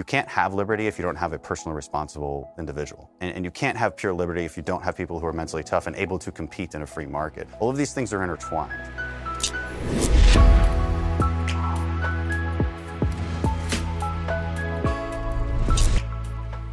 You can't have liberty if you don't have a personally responsible individual. And, and, you can't have pure liberty if you don't have people who are mentally tough and able to compete in a free market. All of these things are intertwined.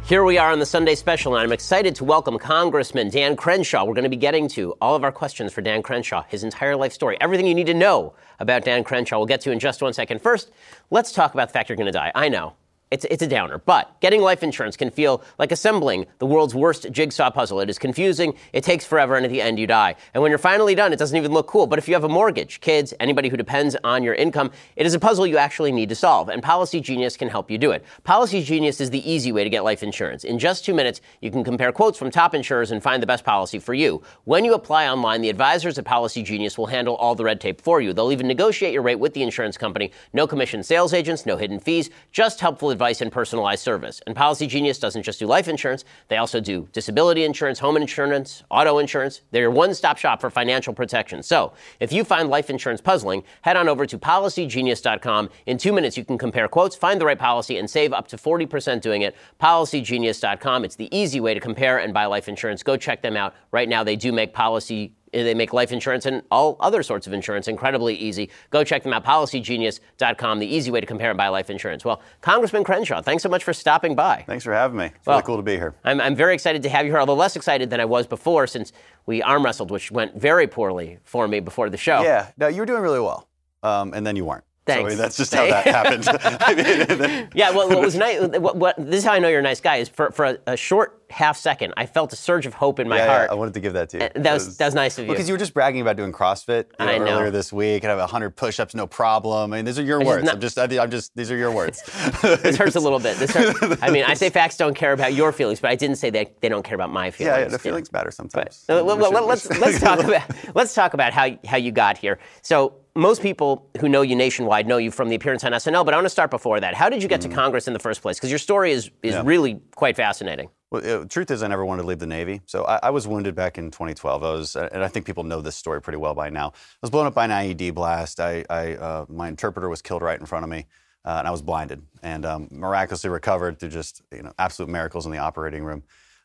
Here we are on the Sunday special, and I'm excited to welcome Congressman Dan Crenshaw. We're going to be getting to all of our questions for Dan Crenshaw, his entire life story, everything you need to know about Dan Crenshaw. We'll get to in just one second. First, let's talk about the fact you're going to die. I know it's, it's a downer. But getting life insurance can feel like assembling the world's worst jigsaw puzzle. It is confusing, it takes forever, and at the end you die. And when you're finally done, it doesn't even look cool. But if you have a mortgage, kids, anybody who depends on your income, it is a puzzle you actually need to solve. And Policy Genius can help you do it. Policy Genius is the easy way to get life insurance. In just two minutes, you can compare quotes from top insurers and find the best policy for you. When you apply online, the advisors at Policy Genius will handle all the red tape for you. They'll even negotiate your rate with the insurance company. No commission sales agents, no hidden fees, just helpful advice and personalized service. And Policy Genius doesn't just do life insurance, they also do disability insurance, home insurance, auto insurance. They're your one stop shop for financial protection. So if you find life insurance puzzling, head on over to policygenius.com. In two minutes, you can compare quotes, find the right policy, and save up to 40% doing it. Policygenius.com. It's the easy way to compare and buy life insurance. Go check them out. Right now, they do make policy they make life insurance and all other sorts of insurance incredibly easy. Go check them out, policygenius.com, the easy way to compare and buy life insurance. Well, Congressman Crenshaw, thanks so much for stopping by. Thanks for having me. It's well, really cool to be here. I'm, I'm very excited to have you here, although less excited than I was before since we arm wrestled, which went very poorly for me before the show. Yeah, no, you were doing really well, um, and then you weren't. Thanks. So that's just how that happened. yeah, well, what was nice, what, what, this is how I know you're a nice guy, is for, for a, a short half second, I felt a surge of hope in my yeah, heart. Yeah, I wanted to give that to you. Uh, that was, was, that was nice of you. Because you were just bragging about doing CrossFit you know, I know. earlier this week and have 100 push-ups, no problem. I mean, these are your words. Not, I'm just, I'm just, these are your words. this hurts a little bit. This hurts. I mean, I say facts don't care about your feelings, but I didn't say that they don't care about my feelings. Yeah, yeah the feelings matter sometimes. But, well, well, let's, let's talk about, let's talk about how, how you got here. So most people who know you nationwide know you from the appearance on SNL, but I want to start before that. How did you get mm. to Congress in the first place? Because your story is, is yeah. really quite fascinating. Well, the truth is, I never wanted to leave the Navy. So I, I, was wounded back in 2012. I was, and I think people know this story pretty well by now. I was blown up by an IED blast. I, I uh, my interpreter was killed right in front of me, uh, and I was blinded, and um, miraculously recovered through just you know absolute miracles in the operating room.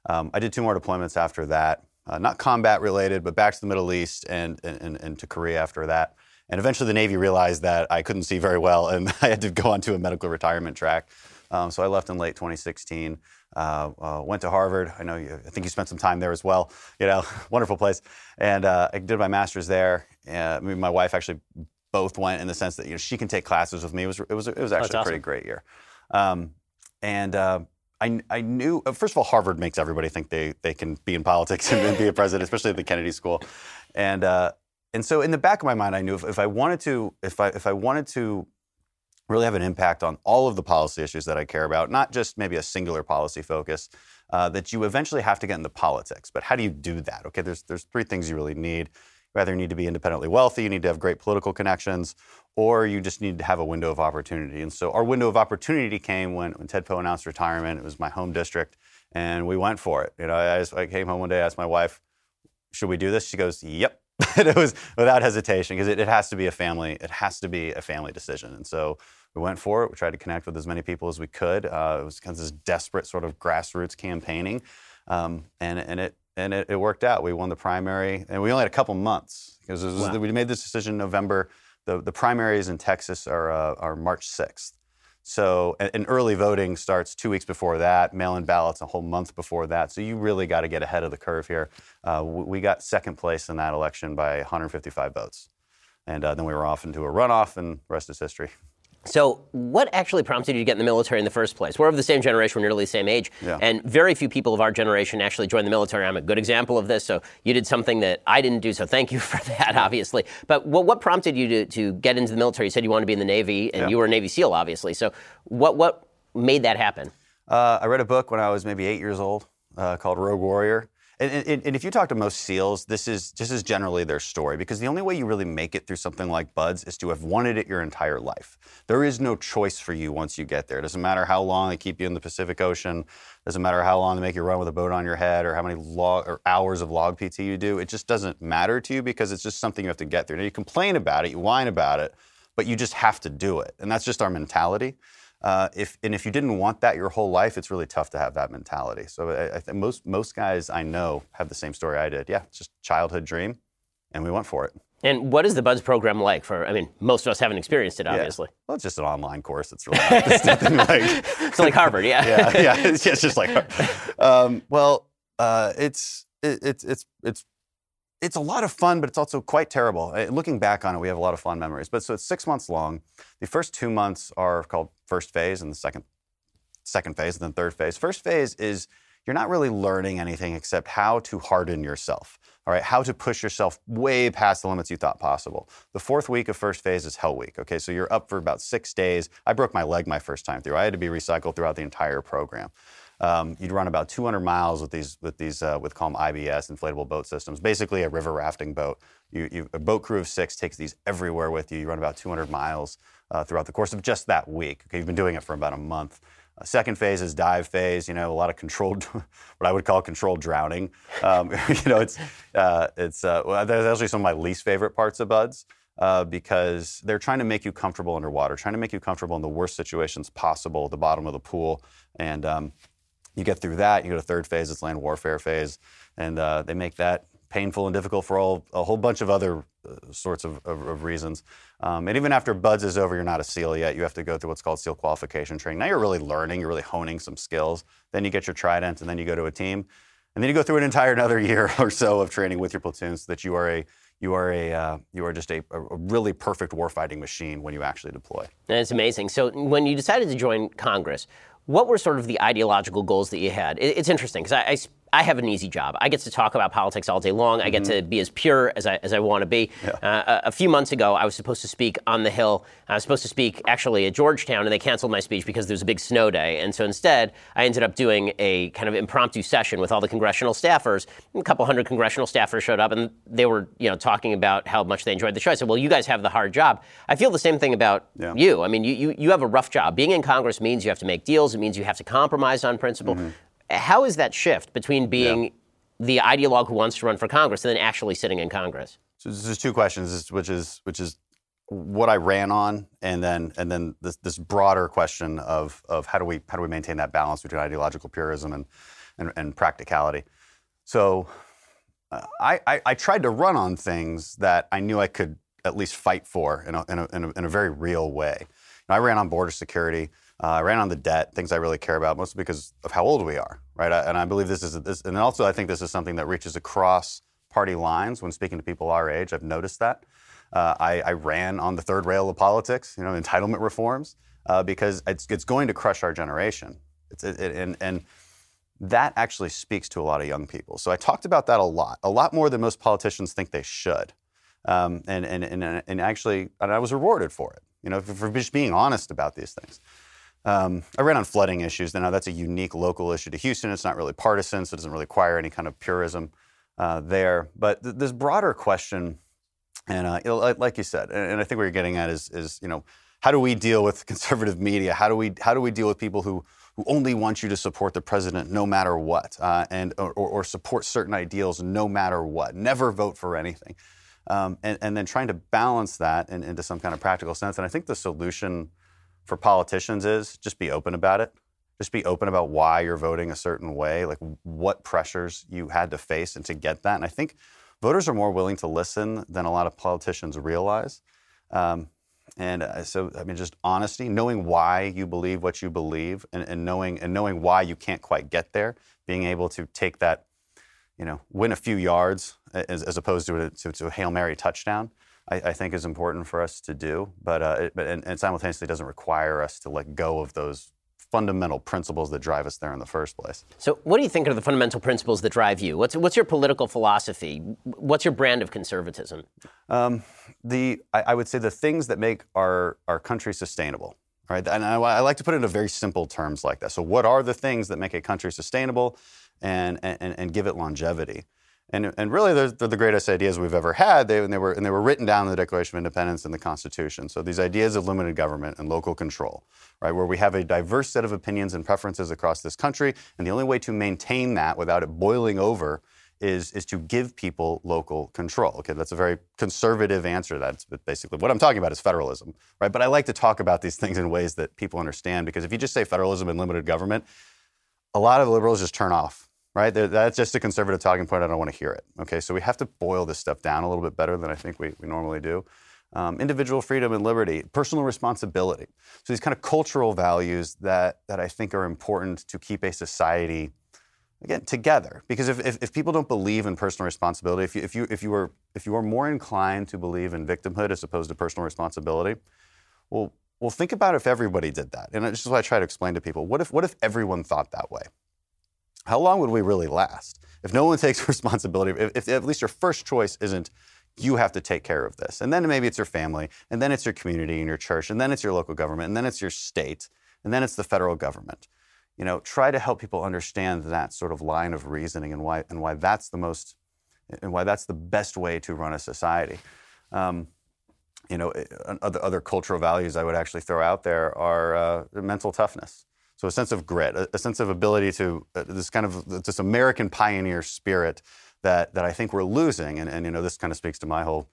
Um, I did two more deployments after that, uh, not combat related, but back to the Middle East and, and, and to Korea after that. And eventually, the Navy realized that I couldn't see very well, and I had to go onto a medical retirement track. Um, so I left in late 2016. Uh, uh, went to Harvard. I know you, I think you spent some time there as well. You know, wonderful place. And uh, I did my master's there. I mean, my wife actually both went in the sense that you know she can take classes with me. It was it was it was actually awesome. a pretty great year. Um, and uh, I, I knew uh, first of all Harvard makes everybody think they they can be in politics and, be a president, especially at the Kennedy School. And uh, and so in the back of my mind, I knew if, if I wanted to if I if I wanted to really have an impact on all of the policy issues that I care about, not just maybe a singular policy focus, uh, that you eventually have to get into politics. But how do you do that? Okay, there's, there's three things you really need. You either need to be independently wealthy, you need to have great political connections, or you just need to have a window of opportunity. And so our window of opportunity came when, when Ted Poe announced retirement. It was my home district, and we went for it. You know, I, just, I came home one day, asked my wife, should we do this? She goes, yep. it was without hesitation because it, it, has to be a family. It has to be a family decision. And so we went for it. We tried to connect with as many people as we could. Uh, it was kind of this desperate sort of grassroots campaigning, um, and and it and it, it, worked out. We won the primary, and we only had a couple months because wow. we made this decision in November. The the primaries in Texas are uh, are March sixth. So, and, early voting starts two weeks before that. Mail-in ballots a whole month before that. So you really got to get ahead of the curve here. Uh, we got second place in that election by 155 votes, and uh, then we were off into a runoff, and the rest is history. So, what actually prompted you to get in the military in the first place? We're of the same generation, we're nearly the same age, yeah. and very few people of our generation actually joined the military. I'm a good example of this. So, you did something that I didn't do, so thank you for that, obviously. But what, what prompted you to, to get into the military? You said you wanted to be in the Navy, and yeah. you were a Navy SEAL, obviously. So, what, what made that happen? Uh, I read a book when I was maybe eight years old uh, called Rogue Warrior. And, and, and, if you talk to most SEALs, this is this is generally their story because the only way you really make it through something like BUD/S is to have wanted it your entire life. There is no choice for you once you get there. It doesn't matter how long they keep you in the Pacific Ocean. Doesn't matter how long they make you run with a boat on your head or how many log or hours of log PT you do. It just doesn't matter to you because it's just something you have to get through. Now you complain about it, you whine about it, but you just have to do it, and that's just our mentality. Uh, if and if you didn't want that your whole life, it's really tough to have that mentality. So I, I most most guys I know have the same story I did. Yeah, it's just childhood dream, and we went for it. And what is the BUD/S program like? For I mean, most of us haven't experienced it, obviously. Yeah. Well, it's just an online course. It's really not, it's nothing like it's like Harvard. Yeah, yeah, yeah. It's, it's just like um, well, uh, it's it, it's it's it's it's a lot of fun, but it's also quite terrible. Uh, looking back on it, we have a lot of fun memories. But so it's six months long. The first two months are called first phase, and the second second phase, and then third phase. First phase is you're not really learning anything except how to harden yourself. All right, how to push yourself way past the limits you thought possible. The fourth week of first phase is hell week. Okay, so you're up for about six days. I broke my leg my first time through. I had to be recycled throughout the entire program. Um, you'd run about 200 miles with these with these uh, with call them IBS inflatable boat systems. Basically, a river rafting boat. You, you, a boat crew of six takes these everywhere with you. You run about 200 miles uh, throughout the course of just that week. Okay, you've been doing it for about a month. Uh, second phase is dive phase. You know, a lot of controlled, what I would call controlled drowning. Um, you know, it's uh, it's uh, well, that's actually some of my least favorite parts of BUD/S. Uh, because they're trying to make you comfortable underwater, trying to make you comfortable in the worst situations possible the bottom of the pool. And um, you get through that, you go to third phase, it's land warfare phase, and uh, they make that painful and difficult for all, a whole bunch of other uh, sorts of, of, of reasons. Um, and even after BUD/S is over, you're not a SEAL yet. You have to go through what's called SEAL qualification training. Now you're really learning, you're really honing some skills. Then you get your trident, and then you go to a team. And then you go through an entire another year or so of training with your platoon so that you are a you are a uh, you are just a, a, really perfect warfighting machine when you actually deploy. It's amazing. So when you decided to join Congress, what were sort of the ideological goals that you had? It's interesting because I, I I have an easy job. I get to talk about politics all day long. I get mm-hmm. to be as pure as I, as I want to be. Yeah. Uh, a, a, few months ago, I was supposed to speak on the Hill. I was supposed to speak actually at Georgetown, and they canceled my speech because there was a big snow day. And so instead, I ended up doing a kind of impromptu session with all the congressional staffers. A couple hundred congressional staffers showed up, and they were you know talking about how much they enjoyed the show. I said, "Well, you guys have the hard job." I feel the same thing about yeah. you. I mean, you, you you have a rough job. Being in Congress means you have to make deals. It means you have to compromise on principle. Mm-hmm. How is that shift between being yeah the ideologue who wants to run for Congress and then actually sitting in Congress? So there's two questions, which is which is what I ran on, and then and then this, this broader question of of how do we how do we maintain that balance between ideological purism and and, and practicality. So uh, I, I, I tried to run on things that I knew I could at least fight for in a, in a, in a, in a very real way. I ran on border security. Uh, I ran on the debt, things I really care about, mostly because of how old we are, right? I, and I believe this is, this, and also I think this is something that reaches across party lines when speaking to people our age. I've noticed that. Uh, I, I, ran on the third rail of politics, you know, entitlement reforms, uh, because it's, it's going to crush our generation. It, it, and, and that actually speaks to a lot of young people. So I talked about that a lot, a lot more than most politicians think they should. Um, and, and, and, and actually, and I was rewarded for it, you know, for, for just being honest about these things. Um, I ran on flooding issues. Now that's a unique local issue to Houston. It's not really partisan, so it doesn't really require any kind of purism uh, there. But th- this broader question, and uh, like you said, and, and, I think what you're getting at is, is, you know, how do we deal with conservative media? How do we how do we deal with people who who only want you to support the president no matter what, uh, and or, or, support certain ideals no matter what, never vote for anything, um, and, and, then trying to balance that in, into some kind of practical sense. And I think the solution for politicians is just be open about it. Just be open about why you're voting a certain way, like what pressures you had to face and to get that. And I think voters are more willing to listen than a lot of politicians realize. Um, and uh, so, I mean, just honesty, knowing why you believe what you believe, and, and, knowing and knowing why you can't quite get there, being able to take that, you know, win a few yards as, as opposed to a, to, to a hail mary touchdown. I, I, think is important for us to do, but, uh, it, but and, and simultaneously doesn't require us to let go of those fundamental principles that drive us there in the first place. So, what do you think are the fundamental principles that drive you? What's what's your political philosophy? What's your brand of conservatism? Um, the I, I, would say the things that make our our country sustainable. Right, and I, I, like to put it in very simple terms like that. So, what are the things that make a country sustainable, and and, and give it longevity? And, and really, they're, they're, the greatest ideas we've ever had. They, and, they were, and they were written down in the Declaration of Independence and the Constitution. So these ideas of limited government and local control, right, where we have a diverse set of opinions and preferences across this country, and the only way to maintain that without it boiling over is, is to give people local control. Okay, that's a very conservative answer. That's basically what I'm talking about is federalism, right? But I like to talk about these things in ways that people understand because if you just say federalism and limited government, a lot of liberals just turn off, right? That's just a conservative talking point. I don't want to hear it. Okay, so we have to boil this stuff down a little bit better than I think we, we normally do. Um, individual freedom and liberty, personal responsibility. So these kind of cultural values that, that I think are important to keep a society again together because if, if, if, people don't believe in personal responsibility if you, if you if you are if you are more inclined to believe in victimhood as opposed to personal responsibility well well think about if everybody did that and this is what i try to explain to people what if what if everyone thought that way how long would we really last if no one takes responsibility if, if at least your first choice isn't you have to take care of this and then maybe it's your family and then it's your community and your church and then it's your local government and then it's your state and then it's the federal government you know, try to help people understand that sort of line of reasoning and why and why that's the most and why that's the best way to run a society. Um, you know, eh, other, other cultural values I would actually throw out there are uh, mental toughness. So a sense of grit, a, a sense of ability to uh, this kind of this American pioneer spirit that that I think we're losing, and, and you know, this kind of speaks to my whole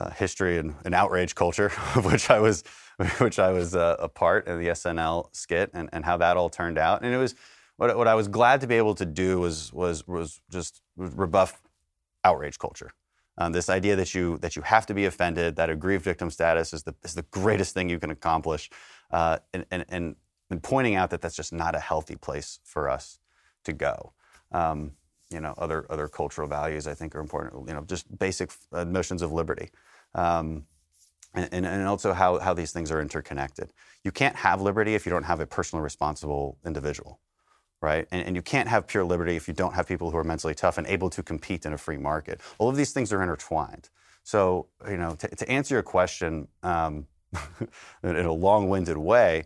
uh, history and, and, outrage culture, of which I was, which I was uh, a part of the SNL skit, and, and how that all turned out. And it was what, what I was glad to be able to do was was was just rebuff outrage culture. Um, this idea that you that you have to be offended, that aggrieved victim status is the is the greatest thing you can accomplish, uh, and, and, and and pointing out that that's just not a healthy place for us to go. Um, you know, other other cultural values I think are important. You know, just basic notions of liberty. Um, and, and, also how, how these things are interconnected. You can't have liberty if you don't have a personally responsible individual, right? And, and, you can't have pure liberty if you don't have people who are mentally tough and able to compete in a free market. All of these things are intertwined. So, you know, to, to answer your question um, in a long-winded way,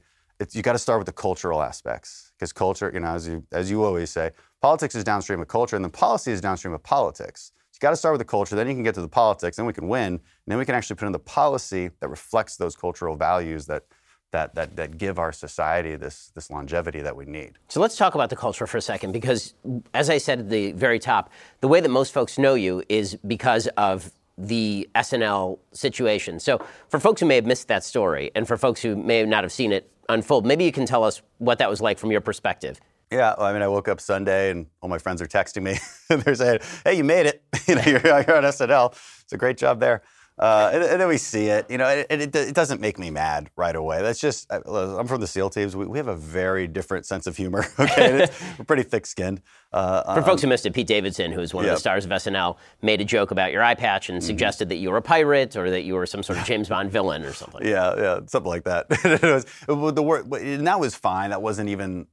you got to start with the cultural aspects because culture, you know, as you as you always say, politics is downstream of culture, and then policy is downstream of politics. So you got to start with the culture, then you can get to the politics, then we can win, and then we can actually put in the policy that reflects those cultural values that. That, that, that give our society this, this longevity that we need. So let's talk about the culture for a second, because as I said at the very top, the way that most folks know you is because of the SNL situation. So, for folks who may have missed that story, and for folks who may not have seen it unfold. Maybe you can tell us what that was like from your perspective. Yeah, well, I mean, I woke up Sunday and all my friends are texting me. they're saying, "Hey, you made it! you know, you're, you're on SNL. It's a great job there." Uh, and, and, then we see it. You know, it, it, it, doesn't make me mad right away. That's just I'm from the SEAL teams. We, we have a very different sense of humor. Okay, we're pretty thick-skinned. Uh, For um, folks who missed it, Pete Davidson, who's one yep. of the stars of SNL, made a joke about your eye patch and mm-hmm. suggested that you were a pirate or that you were some sort of James Bond villain or something. Yeah, yeah, something like that. it was, the word, and that was fine. That wasn't even,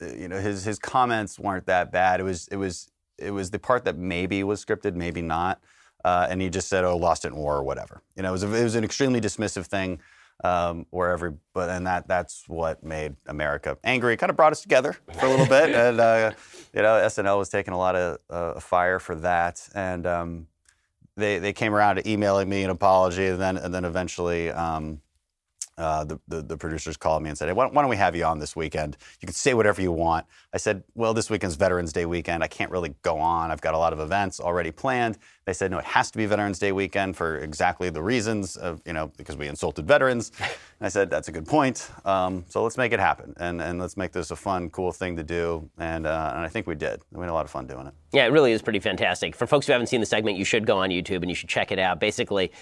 you know, his his comments weren't that bad. It was it was it was the part that maybe was scripted, maybe not. Uh, and he just said, "Oh, lost it in war or whatever." You know, it was, a, it was an extremely dismissive thing. Um, where every, but and that that's what made America angry. It kind of brought us together for a little bit, and uh, you know, SNL was taking a lot of uh, fire for that, and um, they they came around to emailing me an apology, and then and then eventually. Um, uh, the, the, the, producers called me and said, hey, why, why, don't we have you on this weekend? You can say whatever you want. I said, well, this weekend's Veterans Day weekend. I can't really go on. I've got a lot of events already planned. They said, no, it has to be Veterans Day weekend for exactly the reasons of, you know, because we insulted veterans. And I said, that's a good point. Um, so let's make it happen and, and let's make this a fun, cool thing to do. And, uh, and I think we did. We had a lot of fun doing it. Yeah, it really is pretty fantastic. For folks who haven't seen the segment, you should go on YouTube and you should check it out. Basically,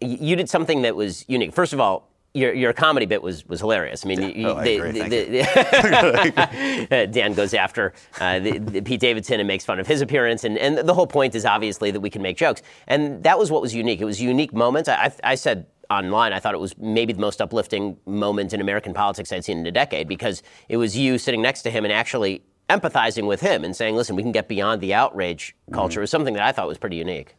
you did something that was unique. First of all, your, your comedy bit was, was hilarious. I mean, yeah. you, oh, the, the, the, Dan goes after uh, Pete Davidson and makes fun of his appearance, and, and the whole point is obviously that we can make jokes, and that was what was unique. It was unique moments. I, I said online, I thought it was maybe the most uplifting moment in American politics I'd seen in a decade because it was you sitting next to him and actually empathizing with him and saying, "Listen, we can get beyond the outrage culture." Mm-hmm. It was something that I thought was pretty unique.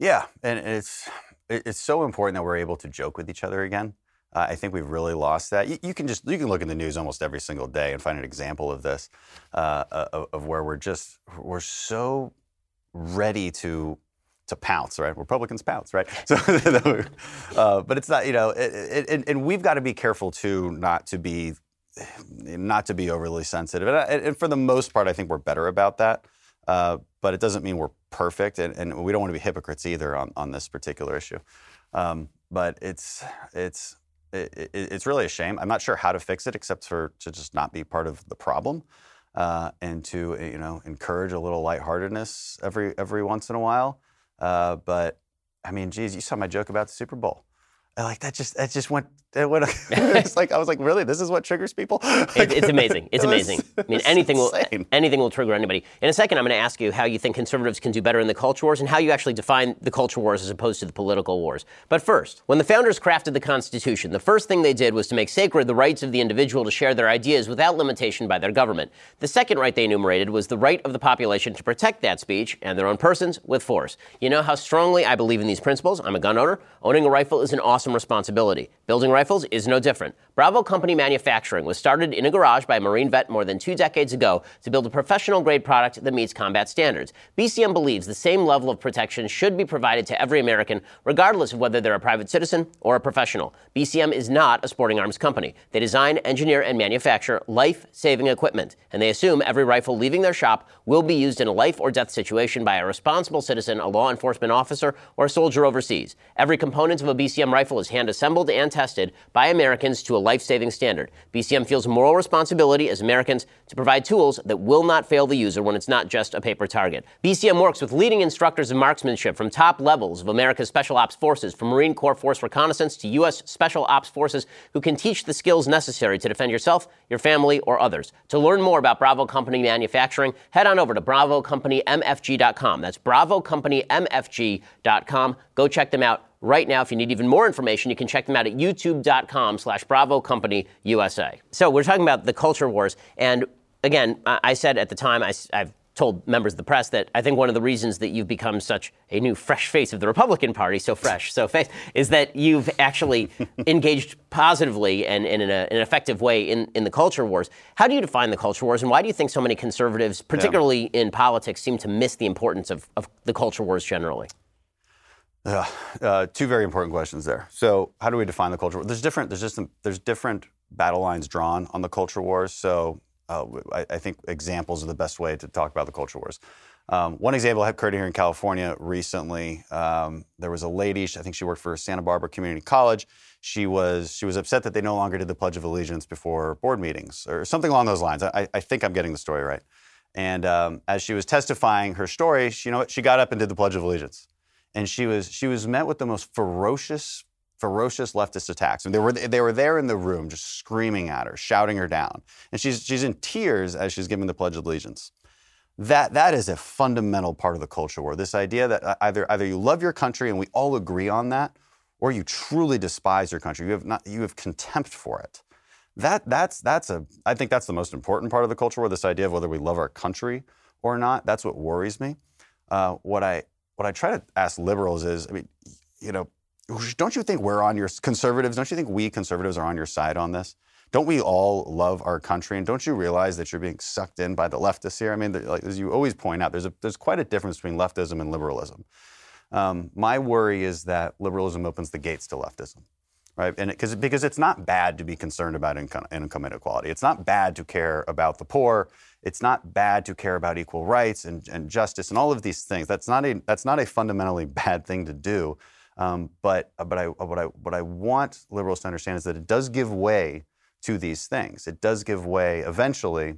Yeah, and it's it's so important that we're able to joke with each other again. Uh, I think we've really lost that. You, you, can just you can look in the news almost every single day and find an example of this, uh, of, of, where we're just we're so ready to to pounce, right? Republicans pounce, right? So, uh, but it's not, you know, it, it, and we've got to be careful too, not to be not to be overly sensitive. And, and, for the most part, I think we're better about that. Uh, but it doesn't mean we're perfect, and, and, we don't want to be hypocrites either on, on this particular issue. Um, but it's it's it, it, it's really a shame. I'm not sure how to fix it except for to just not be part of the problem, uh, and to you know encourage a little lightheartedness every every once in a while. Uh, but I mean, geez, you saw my joke about the Super Bowl. Like that just that just went it went it's like I was like really? This is what triggers people? It, it's amazing. It's it was, amazing. I mean anything insane. will anything will trigger anybody. In a second I'm going to ask you how you think conservatives can do better in the culture wars and how you actually define the culture wars as opposed to the political wars. But first when the founders crafted the constitution the first thing they did was to make sacred the rights of the individual to share their ideas without limitation by their government. The second right they enumerated was the right of the population to protect that speech and their own persons with force. You know how strongly I believe in these principles? I'm a gun owner. Owning a rifle is an awesome awesome responsibility. Building rifles is no different. Bravo Company Manufacturing was started in a garage by a Marine vet more than two decades ago to build a professional grade product that meets combat standards. BCM believes the same level of protection should be provided to every American, regardless of whether they're a private citizen or a professional. BCM is not a sporting arms company. They design, engineer, and manufacture life saving equipment, and they assume every rifle leaving their shop will be used in a life or death situation by a responsible citizen, a law enforcement officer, or a soldier overseas. Every component of a BCM rifle is hand assembled and tested by Americans to a life saving standard. BCM feels moral responsibility as Americans to provide tools that will not fail the user when it's not just a paper target. BCM works with leading instructors of marksmanship from top levels of America's Special Ops Forces, from Marine Corps Force Reconnaissance to U.S. Special Ops Forces, who can teach the skills necessary to defend yourself, your family, or others. To learn more about Bravo Company manufacturing, head on over to BravoCompanyMFG.com. That's BravoCompanyMFG.com. Go check them out right now. If you need even more information, you can check them out at youtube.com slash Bravo Company USA. So we're talking about the culture wars. And again, I said at the time, I, have told members of the press that I think one of the reasons that you've become such a new fresh face of the Republican Party, so fresh, so face, is that you've actually engaged positively and, and in a, an effective way in, in the culture wars. How do you define the culture wars, and why do you think so many conservatives, particularly yeah. in politics, seem to miss the importance of, of the culture wars generally? Uh, uh, two very important questions there. So, how do we define the culture war? There's different. There's just some, there's different battle lines drawn on the culture wars. So, uh, I, I, think examples are the best way to talk about the culture wars. Um, one example occurred here in California recently. Um, there was a lady. I think she worked for Santa Barbara Community College. She was she was upset that they no longer did the Pledge of Allegiance before board meetings or something along those lines. I, I think I'm getting the story right. And um, as she was testifying her story, she, you know what? She got up and did the Pledge of Allegiance and she was she was met with the most ferocious ferocious leftist attacks. And they were they were there in the room, just screaming at her, shouting her down, and she's she's in tears as she's giving the Pledge of Allegiance. That that is a fundamental part of the culture war. This idea that uh, either either you love your country and we all agree on that, or you truly despise your country. You have not you have contempt for it. That that's that's a I think that's the most important part of the culture war. This idea of whether we love our country or not. That's what worries me. Uh, what I what I try to ask liberals is, I mean, you know, don't you think we're on your conservatives? Don't you think we conservatives are on your side on this? Don't we all love our country? And don't you realize that you're being sucked in by the leftists here? I mean, like, as you always point out, there's a, there's quite a difference between leftism and liberalism. Um, my worry is that liberalism opens the gates to leftism, right? And it, because it's not bad to be concerned about income, income inequality. It's not bad to care about the poor it's not bad to care about equal rights and, and justice and all of these things. That's not a that's not a fundamentally bad thing to do. Um, but but I what I what I want liberals to understand is that it does give way to these things. It does give way eventually,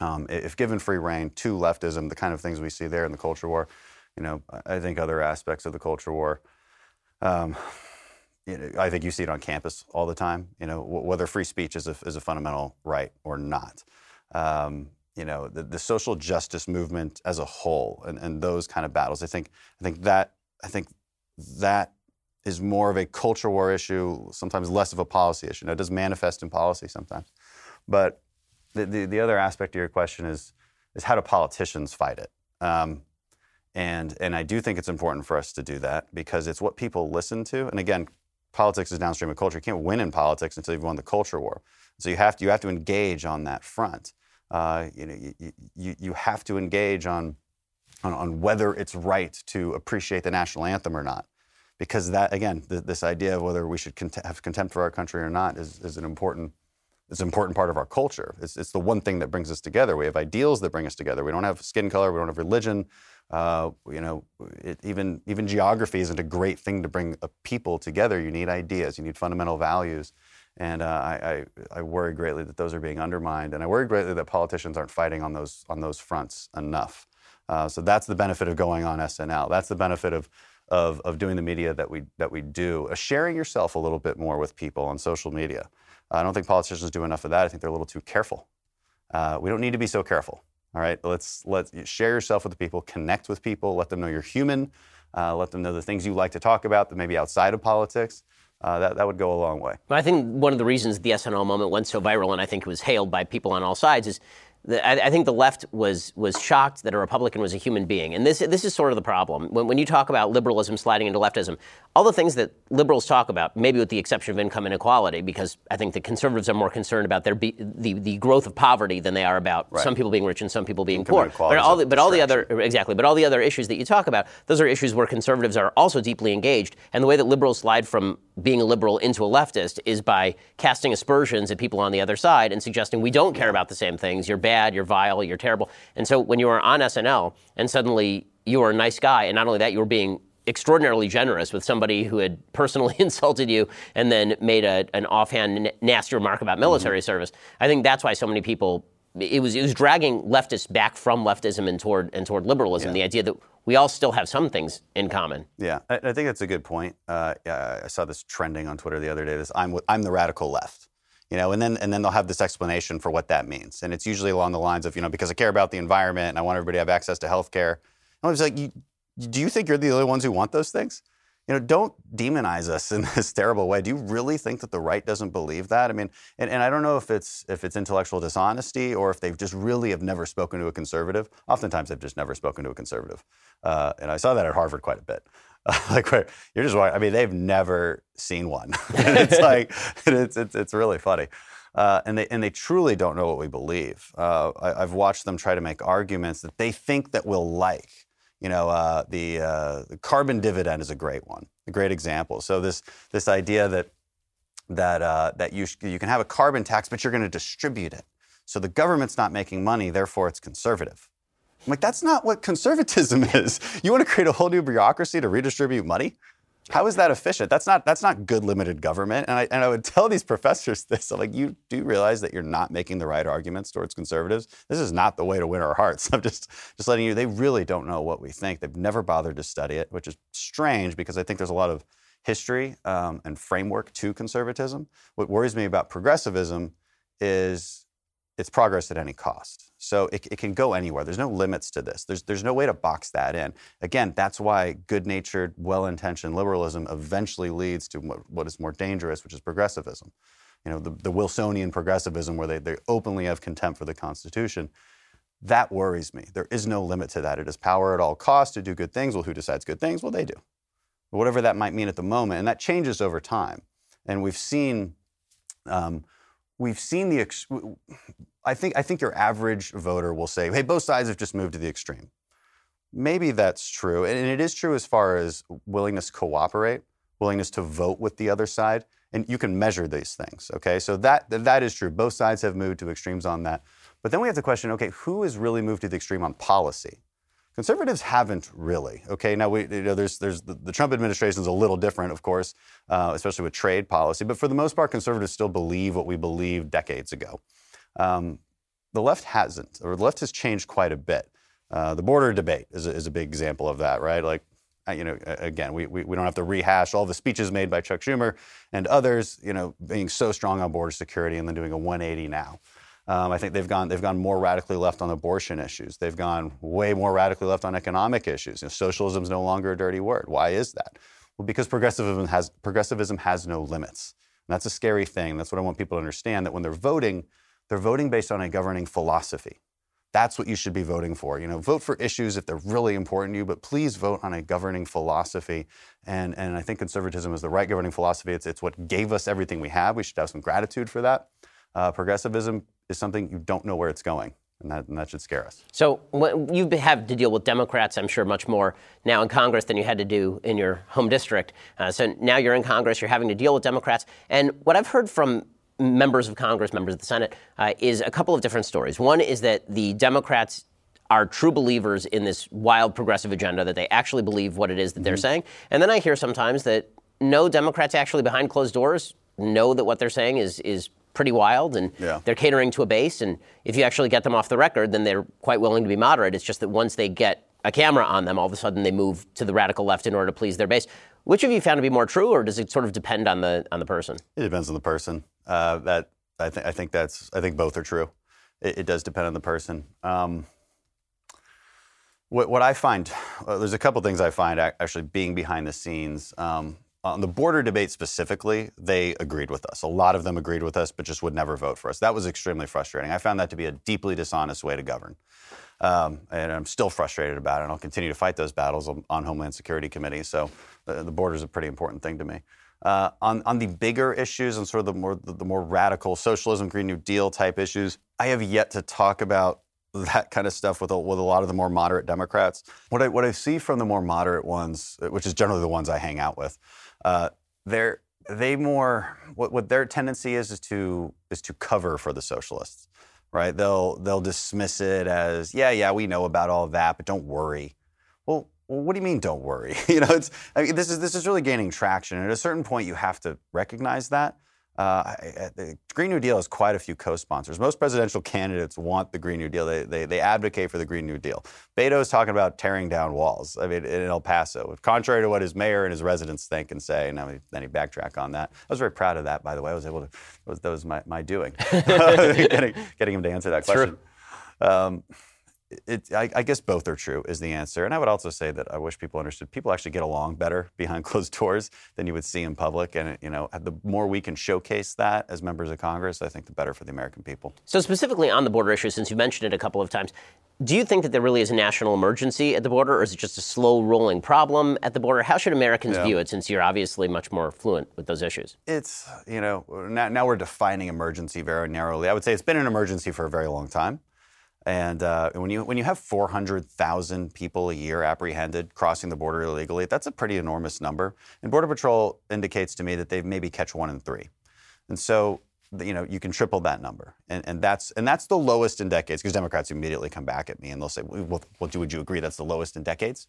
um, if given free rein, to leftism, the kind of things we see there in the culture war. You know, I think other aspects of the culture war. Um, you know, I think you see it on campus all the time. You know, whether free speech is a, is a fundamental right or not. Um, you know, the, the social justice movement as a whole and, and those kind of battles. I think, I think that, I think that is more of a culture war issue, sometimes less of a policy issue. Now, it does manifest in policy sometimes. But the, the, the other aspect of your question is, is how do politicians fight it? Um, and, and I do think it's important for us to do that because it's what people listen to. And again, politics is downstream of culture. You can't win in politics until you've won the culture war. So you have to, you have to engage on that front uh, you know, you, you, you have to engage on, on, on, whether it's right to appreciate the national anthem or not. Because that, again, th- this idea of whether we should cont- have contempt for our country or not is, is an important it's an important part of our culture. It's, it's the one thing that brings us together. We have ideals that bring us together. We don't have skin color. We don't have religion. Uh, you know, it, even even geography isn't a great thing to bring a people together. You need ideas. You need fundamental values. And uh, I, I, I, worry greatly that those are being undermined, and I worry greatly that politicians aren't fighting on those on those fronts enough. Uh, so that's the benefit of going on SNL. That's the benefit of, of, of doing the media that we that we do. Uh, sharing yourself a little bit more with people on social media. I don't think politicians do enough of that. I think they're a little too careful. Uh, we don't need to be so careful. All right, let's let share yourself with the people, connect with people, let them know you're human, uh, let them know the things you like to talk about that maybe outside of politics uh, that, that would go a long way. I think one of the reasons the SNL moment went so viral, and I think it was hailed by people on all sides, is I, think the left was was shocked that a Republican was a human being, and this this is sort of the problem. When, when you talk about liberalism sliding into leftism, all the things that liberals talk about, maybe with the exception of income inequality, because I think the conservatives are more concerned about their be, the the growth of poverty than they are about right. some people being rich and some people being income poor. But all the, but all the other exactly, but all the other issues that you talk about, those are issues where conservatives are also deeply engaged, and the way that liberals slide from being a liberal into a leftist is by casting aspersions at people on the other side and suggesting we don't care about the same things. You're bad, you're vile, you're terrible. And so when you are on SNL and suddenly you are a nice guy, and not only that, you were being extraordinarily generous with somebody who had personally insulted you and then made a, an offhand nasty remark about military mm-hmm. service. I think that's why so many people it was it was dragging leftists back from leftism and toward and toward liberalism. Yeah. The idea that we all still have some things in common. Yeah, I, I think that's a good point. Uh, yeah, I saw this trending on Twitter the other day. This I'm I'm the radical left, you know, and then and then they'll have this explanation for what that means, and it's usually along the lines of you know because I care about the environment and I want everybody to have access to health care. I was like, do you think you're the only ones who want those things? You know, don't demonize us in this terrible way. Do you really think that the right doesn't believe that? I mean, and, and I don't know if it's if it's intellectual dishonesty or if they've just really have never spoken to a conservative. Oftentimes, they've just never spoken to a conservative, uh, and I saw that at Harvard quite a bit. Uh, like, where you're just, I mean, they've never seen one. it's like, it's, it's it's really funny. Uh, and they and they truly don't know what we believe. Uh, I, I've watched them try to make arguments that they think that we'll like you know, uh, the, uh, the, carbon dividend is a great one, a great example. So this this idea that that uh, that you sh- you can have a carbon tax, but you're going to distribute it. So the government's not making money, therefore it's conservative. I'm like, that's not what conservatism is. You want to create a whole new bureaucracy to redistribute money? How is that efficient? That's not that's not good limited government. And I and I would tell these professors this. I'm like, you do realize that you're not making the right arguments towards conservatives. This is not the way to win our hearts. I'm just just letting you. They really don't know what we think. They've never bothered to study it, which is strange because I think there's a lot of history um, and framework to conservatism. What worries me about progressivism is it's progress at any cost. So it, it, can go anywhere. There's no limits to this. There's, there's no way to box that in. Again, that's why good natured, well intentioned liberalism eventually leads to what, what is more dangerous, which is progressivism. You know, the, the Wilsonian progressivism where they, they openly have contempt for the Constitution. That worries me. There is no limit to that. It is power at all costs to do good things. Well, who decides good things? Well, they do. Whatever that might mean at the moment. And that changes over time. And we've seen. Um, we've seen the. Ex- I think I think your average voter will say, "Hey, both sides have just moved to the extreme." Maybe that's true, and it is true as far as willingness to cooperate, willingness to vote with the other side, and you can measure these things. Okay, so that that is true. Both sides have moved to extremes on that, but then we have the question: Okay, who has really moved to the extreme on policy? Conservatives haven't really. Okay, now we you know there's there's the, the Trump administration is a little different, of course, uh, especially with trade policy. But for the most part, conservatives still believe what we believed decades ago. Um, the left hasn't, or the left has changed quite a bit. Uh, the border debate is a, is a big example of that, right? Like, uh, you know, again, we, we, we don't have to rehash all the speeches made by Chuck Schumer and others, you know, being so strong on border security and then doing a 180 now. Um, I think they've gone they've gone more radically left on abortion issues. They've gone way more radically left on economic issues. You know, socialism is no longer a dirty word. Why is that? Well, because progressivism has progressivism has no limits. And that's a scary thing. That's what I want people to understand. That when they're voting, they're voting based on a governing philosophy. That's what you should be voting for. You know, vote for issues if they're really important to you, but please vote on a governing philosophy. And, and I think conservatism is the right governing philosophy. It's, it's what gave us everything we have. We should have some gratitude for that. Uh, progressivism is something you don't know where it's going. And that, and that, should scare us. So you have to deal with Democrats, I'm sure, much more now in Congress than you had to do in your home district. Uh, so now you're in Congress, you're having to deal with Democrats. And what I've heard from members of Congress, members of the Senate, uh, is a couple of different stories. One is that the Democrats are true believers in this wild progressive agenda, that they actually believe what it is that mm-hmm. they're saying. And then I hear sometimes that no Democrats actually behind closed doors know that what they're saying is is pretty wild and yeah. they're catering to a base. And if you actually get them off the record, then they're quite willing to be moderate. It's just that once they get a camera on them, all of a sudden they move to the radical left in order to please their base. Which have you found to be more true, or does it sort of depend on the on the person? It depends on the person. Uh, that I think I think that's I think both are true. It, it does depend on the person. Um, what, what, I find, uh, there's a couple things I find actually being behind the scenes. Um, on the border debate specifically, they agreed with us. A lot of them agreed with us, but just would never vote for us. That was extremely frustrating. I found that to be a deeply dishonest way to govern. Um, and I'm still frustrated about it, and I'll continue to fight those battles on, Homeland Security Committee. So the, the border is a pretty important thing to me. Uh, on, on the bigger issues and sort of the more the, more radical socialism, Green New Deal type issues, I have yet to talk about that kind of stuff with a, with a lot of the more moderate Democrats. What I what I see from the more moderate ones, which is generally the ones I hang out with, uh, they're they more what, what their tendency is is to is to cover for the socialists, right? They'll they'll dismiss it as yeah yeah we know about all that, but don't worry. Well, what do you mean? Don't worry. you know, it's I mean, this is this is really gaining traction. At a certain point, you have to recognize that. Uh, the Green New Deal has quite a few co-sponsors. Most presidential candidates want the Green New Deal. They, they, they advocate for the Green New Deal. Beto is talking about tearing down walls. I mean, in El Paso, contrary to what his mayor and his residents think and say. And then he backtrack on that. I was very proud of that, by the way. I was able to. Was, that was my, my doing, getting, getting him to answer that question. Um, it, I, I, guess both are true is the answer. And I would also say that I wish people understood people actually get along better behind closed doors than you would see in public. And you know, the more we can showcase that as members of Congress, I think the better for the American people. So specifically on the border issue, since you mentioned it a couple of times, do you think that there really is a national emergency at the border, or is it just a slow rolling problem at the border? How should Americans yeah. view it, since you're obviously much more fluent with those issues? It's you know now, now we're defining emergency very narrowly. I would say it's been an emergency for a very long time. And uh, when you when you have 400,000 people a year apprehended crossing the border illegally, that's a pretty enormous number. And Border Patrol indicates to me that they maybe catch one in three. And so you know you can triple that number, and, and that's and that's the lowest in decades. Because Democrats immediately come back at me and they'll say, "Well, well would you agree that's the lowest in decades?"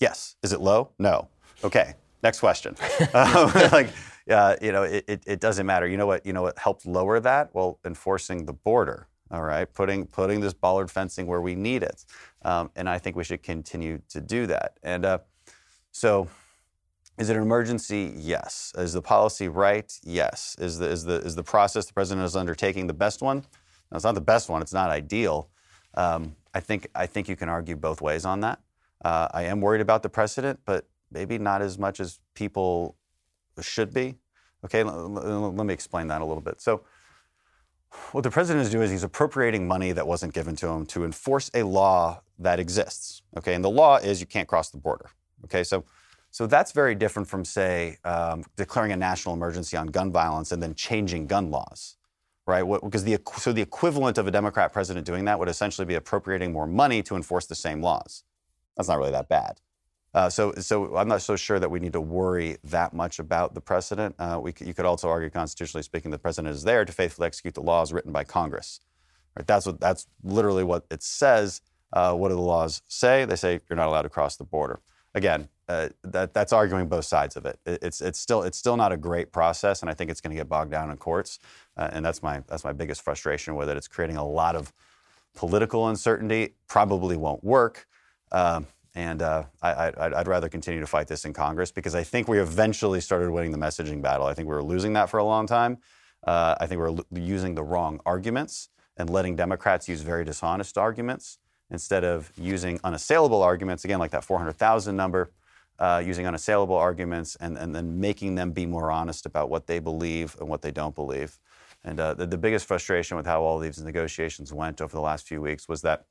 Yes. Is it low? No. Okay. Next question. um, like, uh, you know, it, it, it doesn't matter. You know what? You know what helped lower that? Well, enforcing the border all right, putting putting this bollard fencing where we need it, um, and I think we should continue to do that. And uh, so, is it an emergency? Yes. Is the policy right? Yes. Is the is the is the process the president is undertaking the best one? No, it's not the best one. It's not ideal. Um, I think I think you can argue both ways on that. Uh, I am worried about the precedent, but maybe not as much as people should be. Okay, l- l- let me explain that a little bit. So what the president is doing is he's appropriating money that wasn't given to him to enforce a law that exists. Okay, and the law is you can't cross the border. Okay, so so that's very different from say um, declaring a national emergency on gun violence and then changing gun laws, right? What, because the so the equivalent of a Democrat president doing that would essentially be appropriating more money to enforce the same laws. That's not really that bad. Uh, so, so I'm not so sure that we need to worry that much about the precedent. Uh, we, you could also argue, constitutionally speaking, the president is there to faithfully execute the laws written by Congress. Right? That's what that's literally what it says. Uh, what do the laws say? They say you're not allowed to cross the border. Again, uh, that, that's arguing both sides of it. it. It's it's still it's still not a great process, and I think it's going to get bogged down in courts. Uh, and that's my that's my biggest frustration with it. It's creating a lot of political uncertainty. Probably won't work. Um, and uh, I, would rather continue to fight this in Congress because I think we eventually started winning the messaging battle. I think we were losing that for a long time. Uh, I think we we're using the wrong arguments and letting Democrats use very dishonest arguments instead of using unassailable arguments, again, like that 400,000 number, uh, using unassailable arguments and, and then making them be more honest about what they believe and what they don't believe. And uh, the, the biggest frustration with how all these negotiations went over the last few weeks was that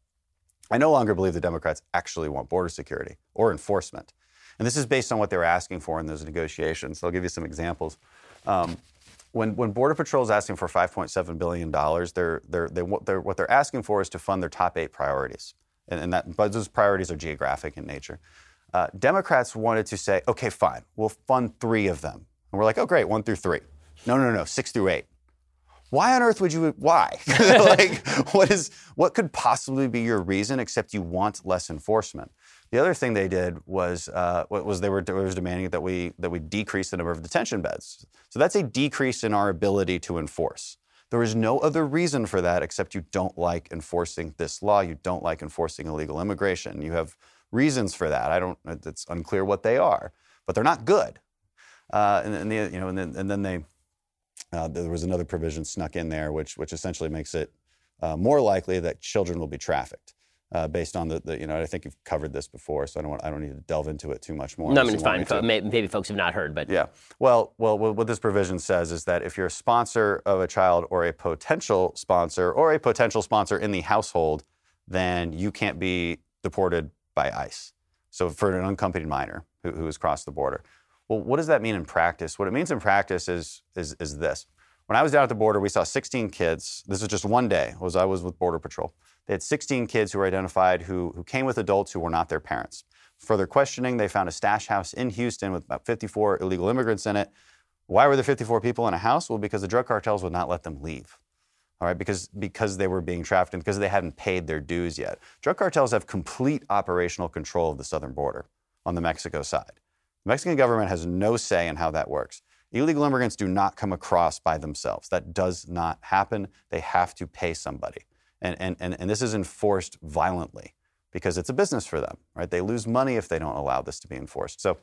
I no longer believe the Democrats actually want border security or enforcement. And this is based on what they were asking for in those negotiations. I'll give you some examples. Um, when, when Border Patrol is asking for $5.7 billion, they're, they're, they, they're, what they're asking for is to fund their top eight priorities. And, and that, but those priorities are geographic in nature. Uh, Democrats wanted to say, okay, fine, we'll fund three of them. And we're like, oh, great, one through three. No, no, no, six through eight. Why on earth would you? Why? like, what is what could possibly be your reason except you want less enforcement? The other thing they did was uh, was they were, was demanding that we that we decrease the number of detention beds. So that's a decrease in our ability to enforce. There is no other reason for that except you don't like enforcing this law. You don't like enforcing illegal immigration. You have reasons for that. I don't. It's unclear what they are, but they're not good. Uh, and, and the, you know, and then, and then they uh, there was another provision snuck in there, which which essentially makes it uh, more likely that children will be trafficked uh, based on the, the, you know I think you've covered this before, so I don't want, I don't need to delve into it too much more. No, I mean it's fine. Me maybe folks have not heard, but yeah. Well, well, what this provision says is that if you're a sponsor of a child or a potential sponsor or a potential sponsor in the household, then you can't be deported by ICE. So for an unaccompanied minor who, who has crossed the border. Well, what does that mean in practice? What it means in practice is is, is this. When I was down at the border, we saw 16 kids. This was just one day. Was I was with Border Patrol. They had 16 kids who were identified who, who came with adults who were not their parents. Further questioning, they found a stash house in Houston with about 54 illegal immigrants in it. Why were there 54 people in a house? Well, because the drug cartels would not let them leave. All right, because, because they were being trafficked and because they hadn't paid their dues yet. Drug cartels have complete operational control of the southern border on the Mexico side. The Mexican government has no say in how that works. Illegal immigrants do not come across by themselves. That does not happen. They have to pay somebody. And, and, and, and this is enforced violently because it's a business for them, right? They lose money if they don't allow this to be enforced. So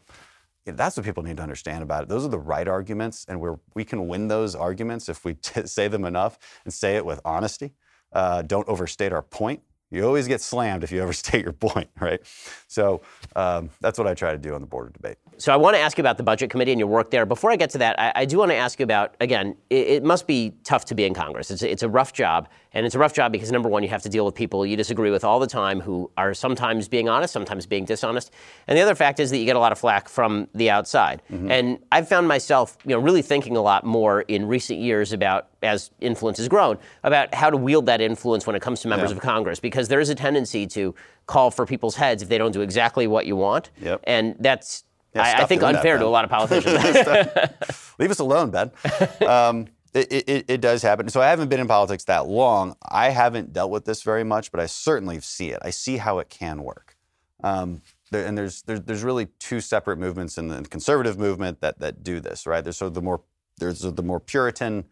that's what people need to understand about it. Those are the right arguments, and we we can win those arguments if we t- say them enough and say it with honesty. Uh, don't overstate our point. You always get slammed if you overstate your point, right? So um, that's what I try to do on the border debate. So I want to ask you about the budget committee and your work there. Before I get to that, I, I do want to ask you about again. It, it, must be tough to be in Congress. It's, it's a rough job, and it's a rough job because number one, you have to deal with people you disagree with all the time who are sometimes being honest, sometimes being dishonest, and the other fact is that you get a lot of flack from the outside. Mm-hmm. And I've found myself, you know, really thinking a lot more in recent years about as influence has grown about how to wield that influence when it comes to members yeah. of Congress because there is a tendency to call for people's heads if they don't do exactly what you want, yep. and that's yeah, I, I, think unfair that, to a lot of politicians. Leave us alone, Ben. Um, it, it, it, does happen. So I haven't been in politics that long. I haven't dealt with this very much, but I certainly see it. I see how it can work. Um, there, and there's, there's, there's really two separate movements in the conservative movement that that do this, right? There's sort of the more there's the more Puritan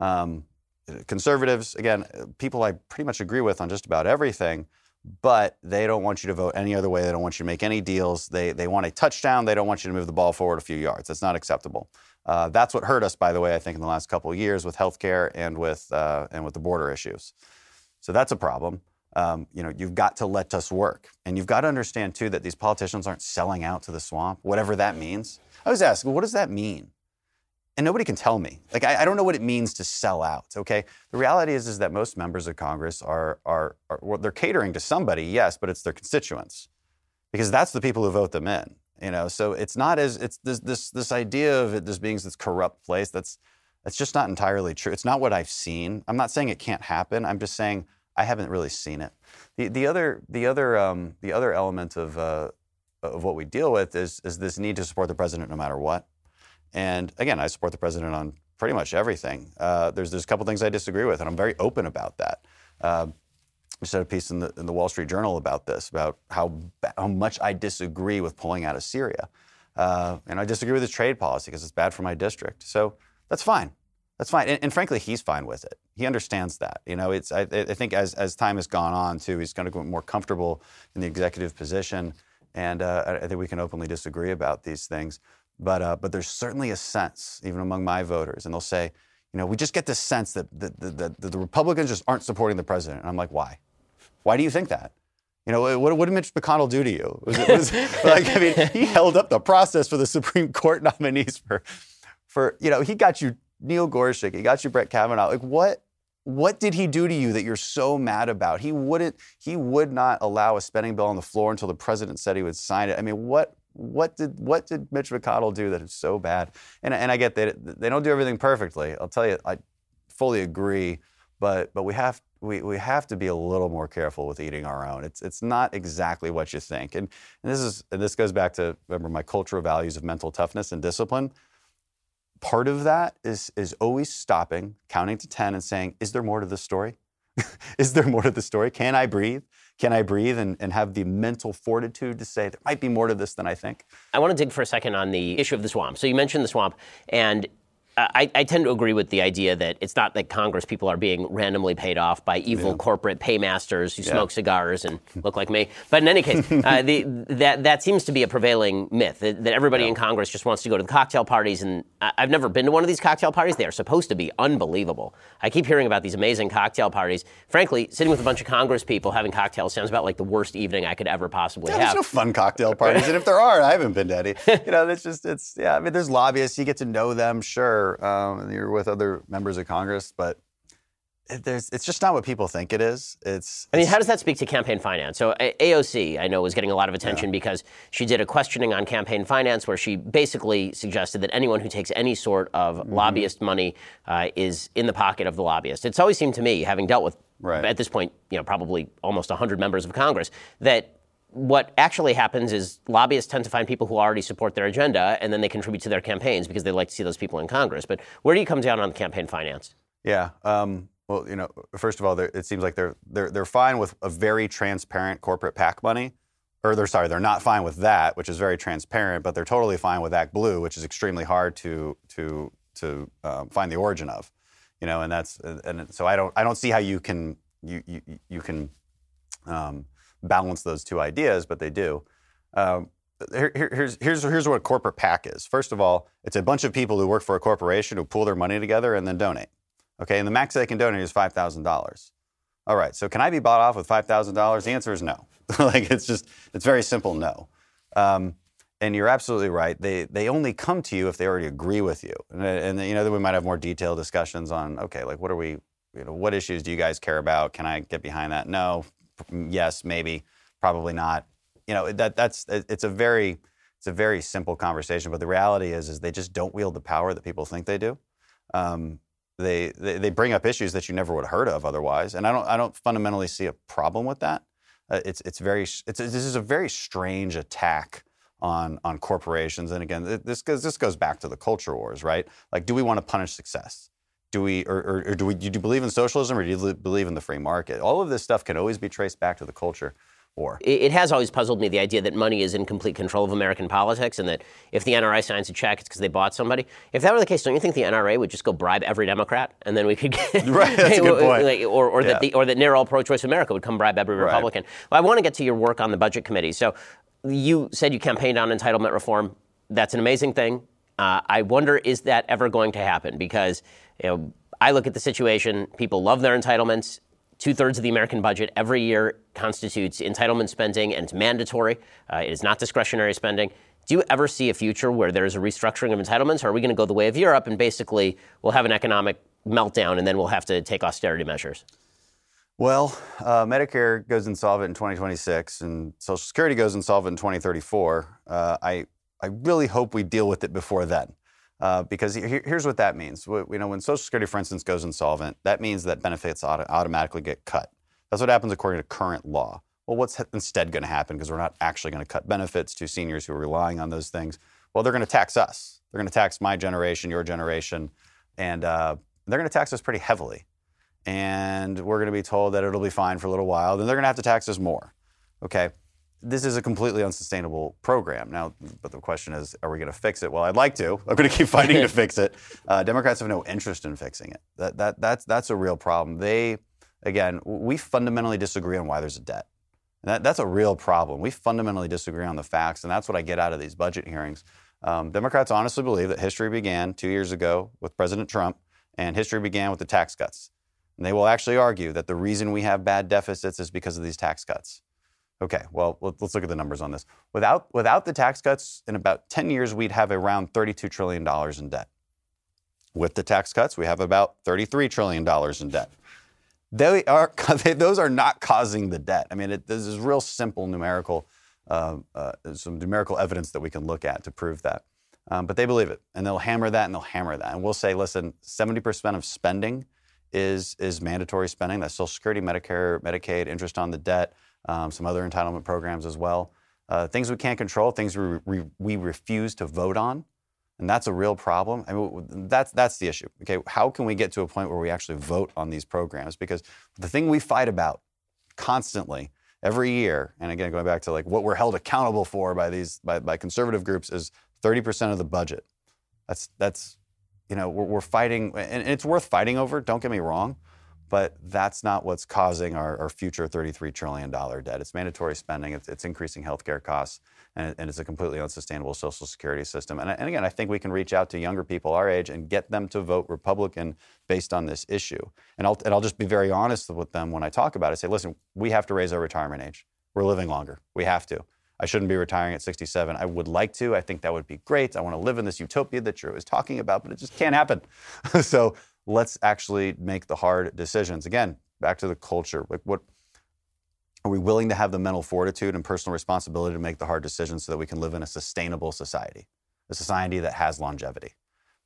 um, conservatives. Again, people I pretty much agree with on just about everything but they don't want you to vote any other way. They don't want you to make any deals. They, they want a touchdown. They don't want you to move the ball forward a few yards. That's not acceptable. Uh, that's what hurt us, by the way, I think, in the last couple of years with healthcare and with, uh, and with the border issues. So that's a problem. Um, you know, you've got to let us work. And you've got to understand, too, that these politicians aren't selling out to the swamp, whatever that means. I was asking, what does that mean? and nobody can tell me. Like I, I, don't know what it means to sell out. Okay, the reality is is that most members of Congress are are, are well, they're catering to somebody, yes, but it's their constituents, because that's the people who vote them in. You know, so it's not as it's this this this idea of it this being this corrupt place. That's that's just not entirely true. It's not what I've seen. I'm not saying it can't happen. I'm just saying I haven't really seen it. The the other the other um, the other element of uh, of what we deal with is is this need to support the president no matter what. And again, I support the president on pretty much everything. Uh, there's there's a couple things I disagree with, and I'm very open about that. Uh, just had a piece in the, in the Wall Street Journal about this, about how how much I disagree with pulling out of Syria, uh, and I disagree with his trade policy because it's bad for my district. So that's fine. That's fine, and, and, frankly, he's fine with it. He understands that. You know, it's I, I think as as time has gone on, too, he's going to get more comfortable in the executive position, and uh, I think we can openly disagree about these things. But, uh, but there's certainly a sense, even among my voters, and they'll say, you know, we just get this sense that the, the, the, the Republicans just aren't supporting the president. And I'm like, why? Why do you think that? You know, what, what did Mitch McConnell do to you? Was it, was, like, I mean, he held up the process for the Supreme Court nominees for, for you know, he got you Neil Gorsuch, he got you Brett Kavanaugh. Like, what, what did he do to you that you're so mad about? He wouldn't, he would not allow a spending bill on the floor until the president said he would sign it. I mean, what, what did what did Mitch McConnell do that is so bad? And, and I get that they don't do everything perfectly. I'll tell you, I fully agree, but but we have we, we have to be a little more careful with eating our own. It's it's not exactly what you think. And, and this is and this goes back to remember my cultural values of mental toughness and discipline. part of that is is always stopping, counting to ten, and saying, "Is there more to the story? is there more to the story? Can I breathe? Can I breathe and, and have the mental fortitude to say there might be more to this than I think?" I want to dig for a second on the issue of the swamp. So you mentioned the swamp, and I, I, tend to agree with the idea that it's not that Congress people are being randomly paid off by evil yeah. corporate paymasters who yeah. smoke cigars and look like me. But in any case, uh, the, that that seems to be a prevailing myth that, that everybody yeah. in Congress just wants to go to the cocktail parties. And I've never been to one of these cocktail parties. They are supposed to be unbelievable. I keep hearing about these amazing cocktail parties. Frankly, sitting with a bunch of Congress people having cocktails sounds about like the worst evening I could ever possibly have. There's no fun cocktail parties, and if there are, I haven't been to any. You know, it's just it's yeah. I mean, there's lobbyists. You get to know them, sure. Um, you're with other members of Congress, but it, it's just not what people think it is. It's. I mean, how does that speak to campaign finance? So AOC, I know, was getting a lot of attention yeah. because she did a questioning on campaign finance where she basically suggested that anyone who takes any sort of mm-hmm. lobbyist money uh, is in the pocket of the lobbyist. It's always seemed to me, having dealt with right. at this point, you know, probably almost 100 members of Congress, that what actually happens is lobbyists tend to find people who already support their agenda and then they contribute to their campaigns because they like to see those people in Congress. But where do you come down on the campaign finance? Yeah. Um, well, you know, first of all, it seems like they're, they're, they're fine with a very transparent corporate PAC money. Or they're sorry, they're not fine with that, which is very transparent, but they're totally fine with ActBlue, which is extremely hard to to to um, find the origin of, you know, and that's and so I don't I don't see how you can you you, you can um, balance those two ideas, but they do. Um, here, here's, here's, here's what a corporate PAC is. First of all, it's a bunch of people who work for a corporation who pool their money together and then donate. Okay, and the max they can donate is $5,000. All right, so can I be bought off with $5,000? The answer is no. like it's just, it's very simple no. Um, and you're absolutely right. They, they only come to you if they already agree with you. And, and you know, then we might have more detailed discussions on, okay, like what are we, you know, what issues do you guys care about? Can I get behind that? No, yes, maybe, probably not. You know, that that's it's a very it's a very simple conversation. But the reality is, is they just don't wield the power that people think they do. Um, they, they, they bring up issues that you never would have heard of otherwise, and I don't I don't fundamentally see a problem with that. Uh, it's it's very it's this is a very strange attack on on corporations. And again, this goes this goes back to the culture wars, right? Like, do we want to punish success? Do we or, or, or, do we do you believe in socialism or do you believe in the free market? All of this stuff can always be traced back to the culture war. It, has always puzzled me the idea that money is in complete control of American politics, and that if the NRA signs a check, it's because they bought somebody. If that were the case, don't you think the NRA would just go bribe every Democrat, and then we could get right? That's a good point. Like, or, or yeah. that the, or that NARAL pro-choice America would come bribe every Republican. Right. Well, I want to get to your work on the budget committee. So you said you campaigned on entitlement reform. That's an amazing thing. Uh, I wonder, is that ever going to happen? Because you know, I look at the situation, people love their entitlements. Two thirds of the American budget every year constitutes entitlement spending, and it's mandatory. Uh, it is not discretionary spending. Do you ever see a future where there's a restructuring of entitlements, or are we going to go the way of Europe and basically we'll have an economic meltdown and then we'll have to take austerity measures? Well, uh, Medicare goes insolvent in 2026 and Social Security goes insolvent in 2034. Uh, I, I really hope we deal with it before then. Uh, because here's what that means. You know, when Social Security, for instance, goes insolvent, that means that benefits auto- automatically get cut. That's what happens according to current law. Well, what's instead going to happen? Because we're not actually going to cut benefits to seniors who are relying on those things. Well, they're going to tax us. They're going to tax my generation, your generation, and uh, they're going to tax us pretty heavily. And we're going to be told that it'll be fine for a little while. Then they're going to have to tax us more. Okay this is a completely unsustainable program. Now, but the question is, are we going to fix it? Well, I'd like to. I'm going to keep fighting to fix it. Uh, Democrats have no interest in fixing it. That, that, that's, that's a real problem. They, again, we fundamentally disagree on why there's a debt. That, that's a real problem. We fundamentally disagree on the facts, and that's what I get out of these budget hearings. Um, Democrats honestly believe that history began two years ago with President Trump, and history began with the tax cuts. And they will actually argue that the reason we have bad deficits is because of these tax cuts. Okay, well, let's look at the numbers on this. Without, without the tax cuts, in about 10 years, we'd have around $32 trillion in debt. With the tax cuts, we have about $33 trillion in debt. They are, they, those are not causing the debt. I mean, it, this is real simple numerical, uh, uh, some numerical evidence that we can look at to prove that. Um, but they believe it, and they'll hammer that, and they'll hammer that. And we'll say, listen, 70% of spending is, is mandatory spending. That's Social Security, Medicare, Medicaid, interest on the debt um, some other entitlement programs as well. Uh, things we can't control, things we, we, we, refuse to vote on. and that's a real problem. I mean, that's that's the issue. Okay, how can we get to a point where we actually vote on these programs? Because the thing we fight about constantly every year, and again going back to like what we're held accountable for by these by, by conservative groups is 30% of the budget. That's that's you know we're, we're fighting, and it's worth fighting over. Don't get me wrong, but that's not what's causing our, our future $33 trillion debt. It's mandatory spending. It's, it's increasing healthcare costs and, and it's a completely unsustainable social security system. And, and again, I think we can reach out to younger people our age and get them to vote Republican based on this issue. And I'll, and I'll just be very honest with them when I talk about it. Say, listen, we have to raise our retirement age. We're living longer. We have to. I shouldn't be retiring at 67. I would like to. I think that would be great. I want to live in this utopia that you're always talking about, but it just can't happen. so let's actually make the hard decisions. Again, back to the culture. Like what are we willing to have the mental fortitude and personal responsibility to make the hard decisions so that we can live in a sustainable society, a society that has longevity?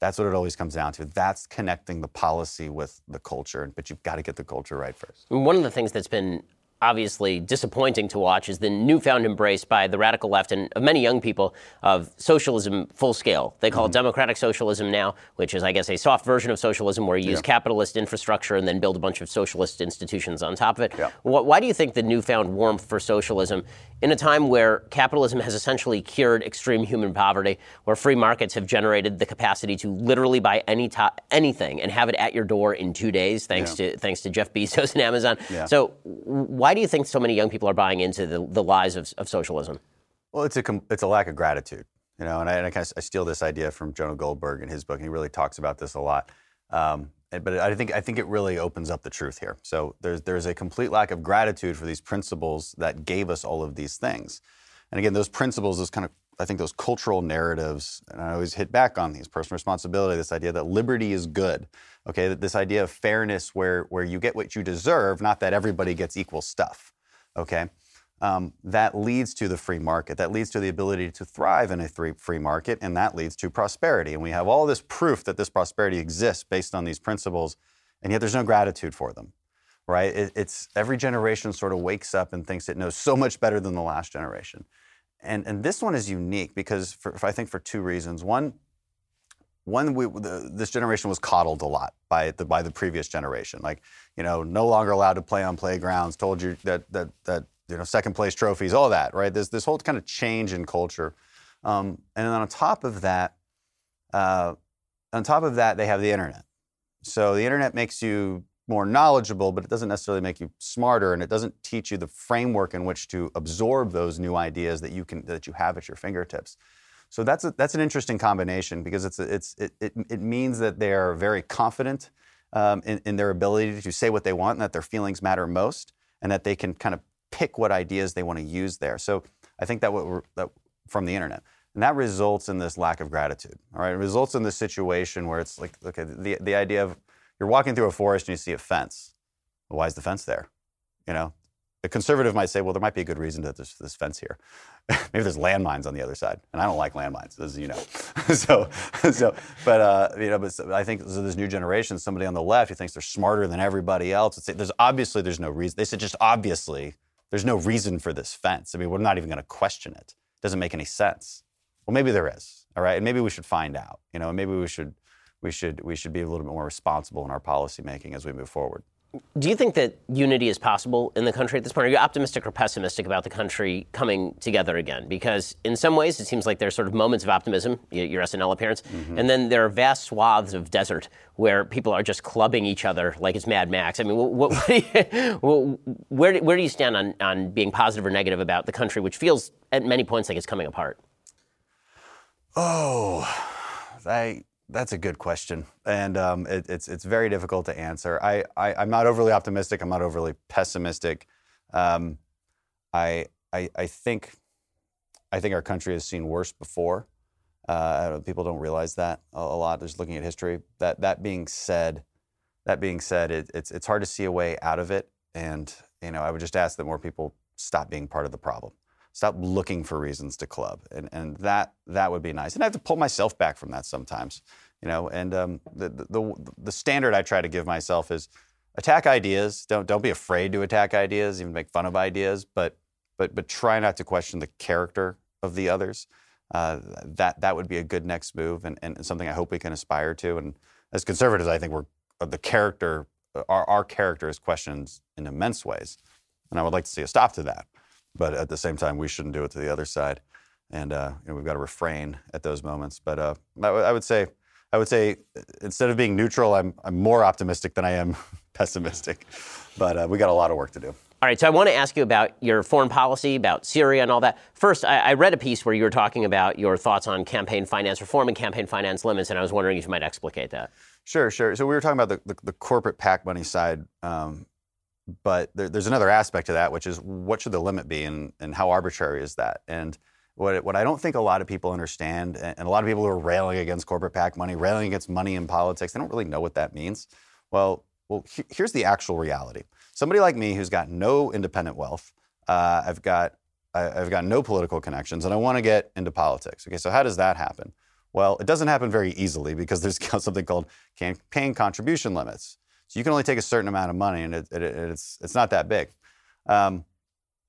That's what it always comes down to. That's connecting the policy with the culture, but you've got to get the culture right first. One of the things that's been obviously disappointing to watch is the newfound embrace by the radical left and of many young people of socialism full scale. They call mm-hmm. it democratic socialism now, which is, I guess, a soft version of socialism where you use capitalist infrastructure and then build a bunch of socialist institutions on top of it. Yeah. Why do you think the newfound warmth for socialism in a time where capitalism has essentially cured extreme human poverty, where free markets have generated the capacity to literally buy any to- anything and have it at your door in two days, thanks yeah. to thanks to Jeff Bezos and Amazon. Yeah. So, why do you think so many young people are buying into the, the lies of, of socialism? Well, it's a it's a lack of gratitude, you know. And I, and I, kind of, I steal this idea from Jonah Goldberg in his book, and he really talks about this a lot. Um, but I think I think it really opens up the truth here. So there's there's a complete lack of gratitude for these principles that gave us all of these things. And again, those principles, those kind of I think those cultural narratives, and I always hit back on these personal responsibility, this idea that liberty is good. Okay, that this idea of fairness where where you get what you deserve, not that everybody gets equal stuff. Okay um, that leads to the free market. That leads to the ability to thrive in a free market, and that leads to prosperity. And we have all this proof that this prosperity exists based on these principles, and yet there's no gratitude for them, right? It, it's every generation sort of wakes up and thinks it knows so much better than the last generation. And, and this one is unique because, for, I think, for two reasons. One, one we, the, this generation was coddled a lot by the by the previous generation. Like, you know, no longer allowed to play on playgrounds. Told you that that that you know, second place trophies, all that, right? There's this whole kind of change in culture. Um, and then on top of that, uh, on top of that, they have the internet. So the internet makes you more knowledgeable, but it doesn't necessarily make you smarter, and it doesn't teach you the framework in which to absorb those new ideas that you can that you have at your fingertips. So that's a, that's an interesting combination because it's a, it's it, it, it means that they are very confident um, in, in their ability to say what they want and that their feelings matter most, and that they can kind of pick what ideas they want to use there. So I think that, what that from the internet. And that results in this lack of gratitude. All right, it results in this situation where it's like, okay, the, the idea of you're walking through a forest and you see a fence. Well, why is the fence there? You know, the conservative might say, well, there might be a good reason that there's this fence here. Maybe there's landmines on the other side, and I don't like landmines, as you know. so, so, but uh, you know, but I think so this new generation, somebody on the left who thinks they're smarter than everybody else. There's obviously there's no reason. They said just obviously there's no reason for this fence. I mean, we're not even going to question it. It doesn't make any sense. Well, maybe there is. All right, and maybe we should find out. You know, and maybe we should we should we should be a little bit more responsible in our policy making as we move forward. Do you think that unity is possible in the country at this point? Are you optimistic or pessimistic about the country coming together again? Because in some ways, it seems like there's sort of moments of optimism, your SNL appearance, mm-hmm. and then there are vast swaths of desert where people are just clubbing each other like it's Mad Max. I mean, what, what, where, where do you stand on, on being positive or negative about the country, which feels at many points like it's coming apart? Oh, I that's a good question, and um, it, it's it's very difficult to answer. I, I am not overly optimistic. I'm not overly pessimistic. Um, I, I I think I think our country has seen worse before. Uh, people don't realize that a, lot. Just looking at history. That that being said, that being said, it, it's it's hard to see a way out of it. And you know, I would just ask that more people stop being part of the problem stop looking for reasons to club, and and that that would be nice. And I have to pull myself back from that sometimes, you know. And um, the, the the standard I try to give myself is attack ideas. Don't don't be afraid to attack ideas, even make fun of ideas, but but but try not to question the character of the others. uh, that that would be a good next move and, and something I hope we can aspire to. And as conservatives, I think we're uh, the character, our, our character is questioned in immense ways, and I would like to see a stop to that. But at the same time, we shouldn't do it to the other side, and uh, you know, we've got to refrain at those moments. But uh, I, w- I would say, I would say, instead of being neutral, I'm I'm more optimistic than I am pessimistic. But uh, we got a lot of work to do. All right, so I want to ask you about your foreign policy, about Syria and all that. First, I, I, read a piece where you were talking about your thoughts on campaign finance reform and campaign finance limits, and I was wondering if you might explicate that. Sure, sure. So we were talking about the, the, the corporate PAC money side, um, but there, there's another aspect to that, which is what should the limit be and, and how arbitrary is that? And what, what I don't think a lot of people understand, and, a lot of people who are railing against corporate PAC money, railing against money in politics, they don't really know what that means. Well, well, he, here's the actual reality somebody like me who's got no independent wealth, uh, I've got I, have got no political connections, and I want to get into politics. Okay, so how does that happen? Well, it doesn't happen very easily because there's something called campaign contribution limits. So you can only take a certain amount of money, and it, it, it's it's not that big. Um,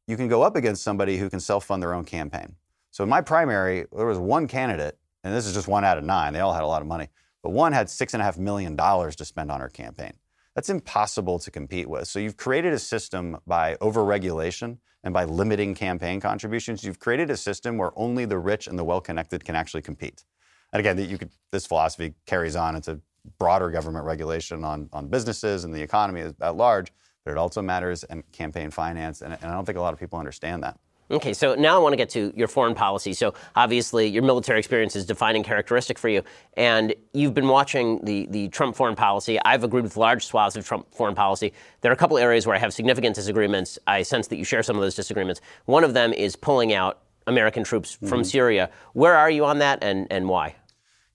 you can go up against somebody who can self-fund their own campaign. So in my primary, there was one candidate, and this is just one out of nine. They all had a lot of money, but one had six and a half million dollars to spend on her campaign. That's impossible to compete with. So you've created a system by overregulation and by limiting campaign contributions. You've created a system where only the rich and the well-connected can actually compete. And again, you could, this philosophy carries on into broader government regulation on, on businesses and the economy at large, but it also matters in campaign finance. And, and I don't think a lot of people understand that. Okay, so now I want to get to your foreign policy. So obviously, your military experience is a defining characteristic for you, and you've been watching the, the Trump foreign policy. I've agreed with large swaths of Trump foreign policy. There are a couple areas where I have significant disagreements. I sense that you share some of those disagreements. One of them is pulling out American troops from mm-hmm. Syria. Where are you on that, and, and why?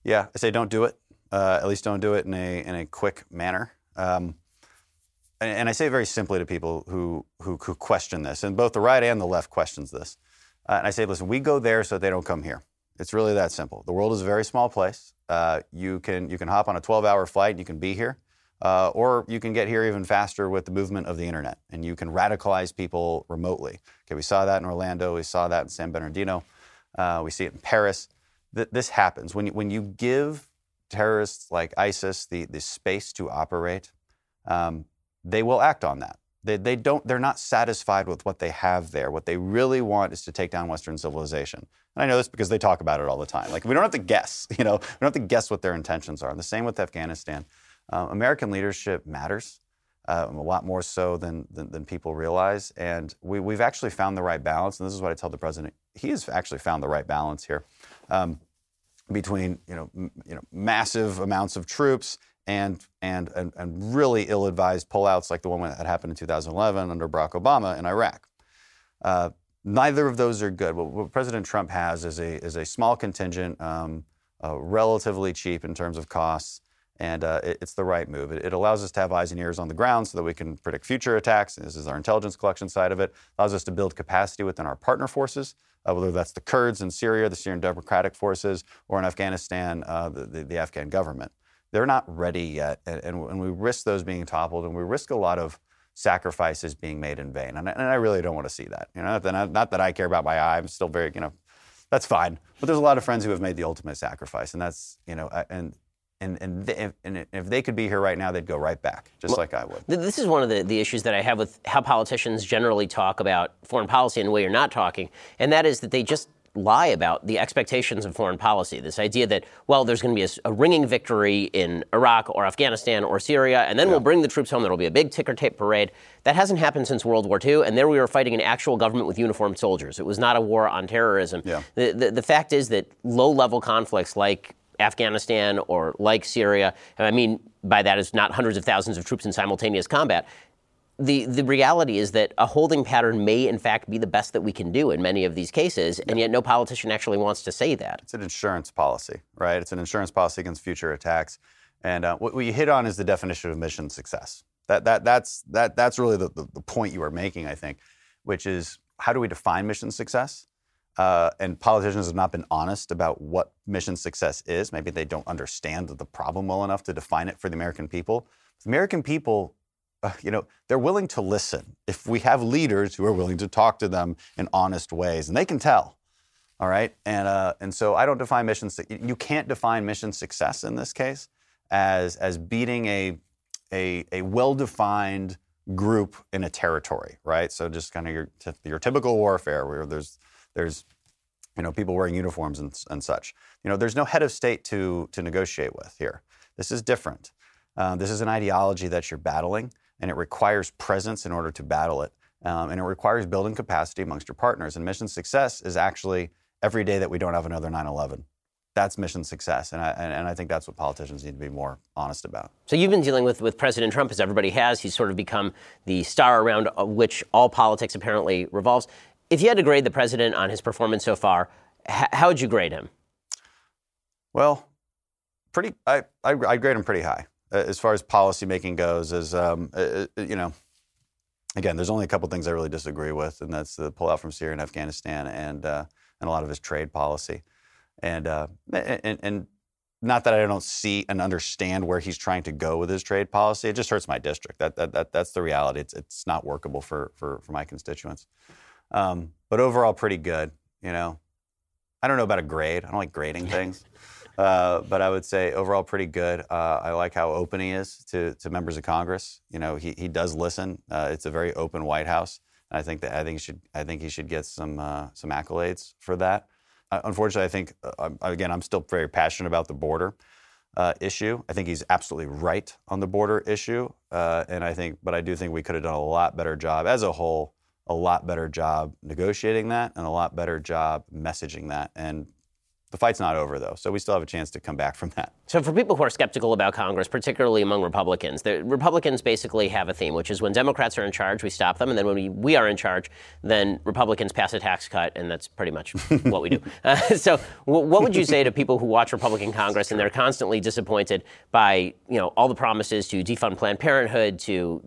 Yeah, I say don't do it. Uh, at least don't do it in a in a quick manner. Um, and, and, I say very simply to people who, who, who question this, and both the right and the left questions this. Uh, and I say, listen, we go there so they don't come here. It's really that simple. The world is a very small place. Uh, you can you can hop on a 12-hour flight and you can be here, uh, or you can get here even faster with the movement of the internet, and you can radicalize people remotely. Okay, we saw that in Orlando. We saw that in San Bernardino. Uh, we see it in Paris th- this happens when you, when you give terrorists like ISIS the, the space to operate. Um, they will act on that. They, they don't, they're not satisfied with what they have there. What they really want is to take down Western civilization. And I know this because they talk about it all the time. Like, we don't have to guess, you know, we don't have to guess what their intentions are. And the same with Afghanistan. Uh, American leadership matters. Uh, a lot more so than, than, than people realize. And we, we've actually found the right balance. And this is what I tell the president. He has actually found the right balance here um, between you know, m- you know, massive amounts of troops and, and, and, and really ill advised pullouts like the one that happened in 2011 under Barack Obama in Iraq. Uh, neither of those are good. What, what, President Trump has is a, is a small contingent, um, uh, relatively cheap in terms of costs, and uh, it, it's the right move. It, it, allows us to have eyes and ears on the ground so that we can predict future attacks. This is our intelligence collection side of it. Allows us to build capacity within our partner forces, uh, whether that's the Kurds in Syria, the Syrian Democratic Forces, or in Afghanistan, uh, the, the, the, Afghan government. They're not ready yet, and, and, we risk those being toppled, and we risk a lot of sacrifices being made in vain. And, and I really don't want to see that. You know, not that, not that I care about my eye. I'm still very, you know, that's fine. But there's a lot of friends who have made the ultimate sacrifice, and that's, you know, and and and, and, if they could be here right now, they'd go right back, just well, like I would. This is one of the, the issues that I have with how politicians generally talk about foreign policy in the way you're not talking, and that is that they just lie about the expectations of foreign policy. This idea that, well, there's going to be a, a, ringing victory in Iraq or Afghanistan or Syria, and then yeah. we'll bring the troops home. There'll be a big ticker tape parade. That hasn't happened since World War II, and there we were fighting an actual government with uniformed soldiers. It was not a war on terrorism. Yeah. The, the, the fact is that low level conflicts like Afghanistan or like Syria, I mean by that is not hundreds of thousands of troops in simultaneous combat, the, the reality is that a holding pattern may, in fact, be the best that we can do in many of these cases, and yet no politician actually wants to say that. It's an insurance policy, right? It's an insurance policy against future attacks. And uh, what, you hit on is the definition of mission success. That, that, that's, that, that's really the, the, the point you are making, I think, which is how do we define mission success? Uh, and politicians have not been honest about what mission success is. Maybe they don't understand the problem well enough to define it for the American people. The American people uh, you know, they're willing to listen if we have leaders who are willing to talk to them in honest ways, and they can tell. All right, and uh, and so I don't define mission. You can't define mission success in this case as as beating a a, a well-defined group in a territory, right? So just kind of your your typical warfare where there's there's you know people wearing uniforms and, and such. You know, there's no head of state to to negotiate with here. This is different. Uh, this is an ideology that you're battling, and it requires presence in order to battle it. Um, and it requires building capacity amongst your partners. And mission success is actually every day that we don't have another 9 11. That's mission success. And I, and I think that's what politicians need to be more honest about. So you've been dealing with, with President Trump, as everybody has. He's sort of become the star around which all politics apparently revolves. If you had to grade the president on his performance so far, h- how would you grade him? Well, pretty. I, I, I grade him pretty high as far as policymaking goes. As um, you know, again, there's only a couple things I really disagree with, and that's the pullout from Syria and Afghanistan, and uh, and a lot of his trade policy, and, uh, and and not that I don't see and understand where he's trying to go with his trade policy. It just hurts my district. That, that, that that's the reality. It's it's not workable for for, for my constituents. Um, but overall, pretty good. You know, I don't know about a grade. I don't like grading things. Uh, but I would say overall pretty good. Uh, I like how open he is to, to members of Congress. You know, he, he does listen. Uh, it's a very open White House. And I think that I think he should I think he should get some uh, some accolades for that. Uh, unfortunately, I think again I'm still very passionate about the border issue. I think he's absolutely right on the border issue, and I think, but I do think we could have done a lot better job as a whole a lot better job negotiating that and a lot better job messaging that. And the fight's not over, though, so we still have a chance to come back from that. So, for people who are skeptical about Congress, particularly among Republicans, the Republicans basically have a theme, which is when Democrats are in charge, we stop them, and then when we, we are in charge, then Republicans pass a tax cut, and that's pretty much what we do. Uh, so, w- what would you say to people who watch Republican Congress and they're constantly disappointed by you know all the promises to defund Planned Parenthood, to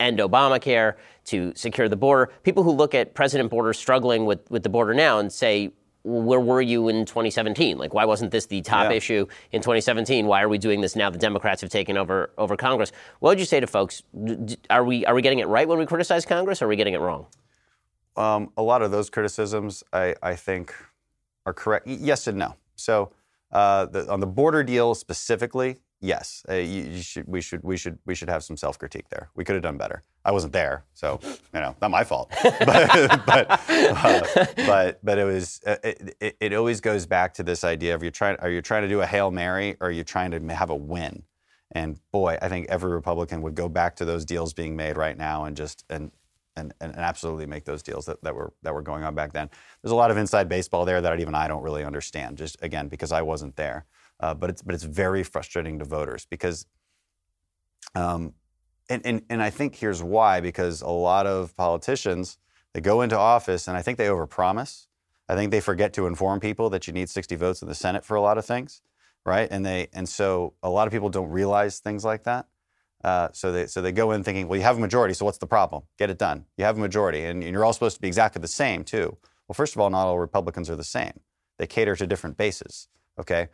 end Obamacare, to secure the border? People who look at President Borders struggling with, with the border now and say, where were you in 2017? Like, why wasn't this the top yeah. issue in 2017? Why are we doing this now? The Democrats have taken over over Congress. What would you say to folks? Are we are we getting it right when we criticize Congress? or Are we getting it wrong? Um, a lot of those criticisms, I, I, think, are correct. Yes and no. So, uh, the, on the border deal specifically, yes, uh, you, you should, we should we should we should have some self critique there. We could have done better. I wasn't there, so you know, not my fault. but but, uh, but but it was uh, it, it, it, always goes back to this idea of you're trying are you trying to do a hail mary or are you trying to have a win? And boy, I think every Republican would go back to those deals being made right now and just and and, and, absolutely make those deals that, that were that were going on back then. There's a lot of inside baseball there that even I don't really understand, just again because I wasn't there. Uh, but it's but it's very frustrating to voters because, um, and, and and I think here's why because a lot of politicians they go into office and I think they overpromise. I think they forget to inform people that you need 60 votes in the Senate for a lot of things, right? And they and so a lot of people don't realize things like that. Uh, so they so they go in thinking, well, you have a majority, so what's the problem? Get it done. You have a majority, and, and you're all supposed to be exactly the same too. Well, first of all, not all Republicans are the same. They cater to different bases. Okay,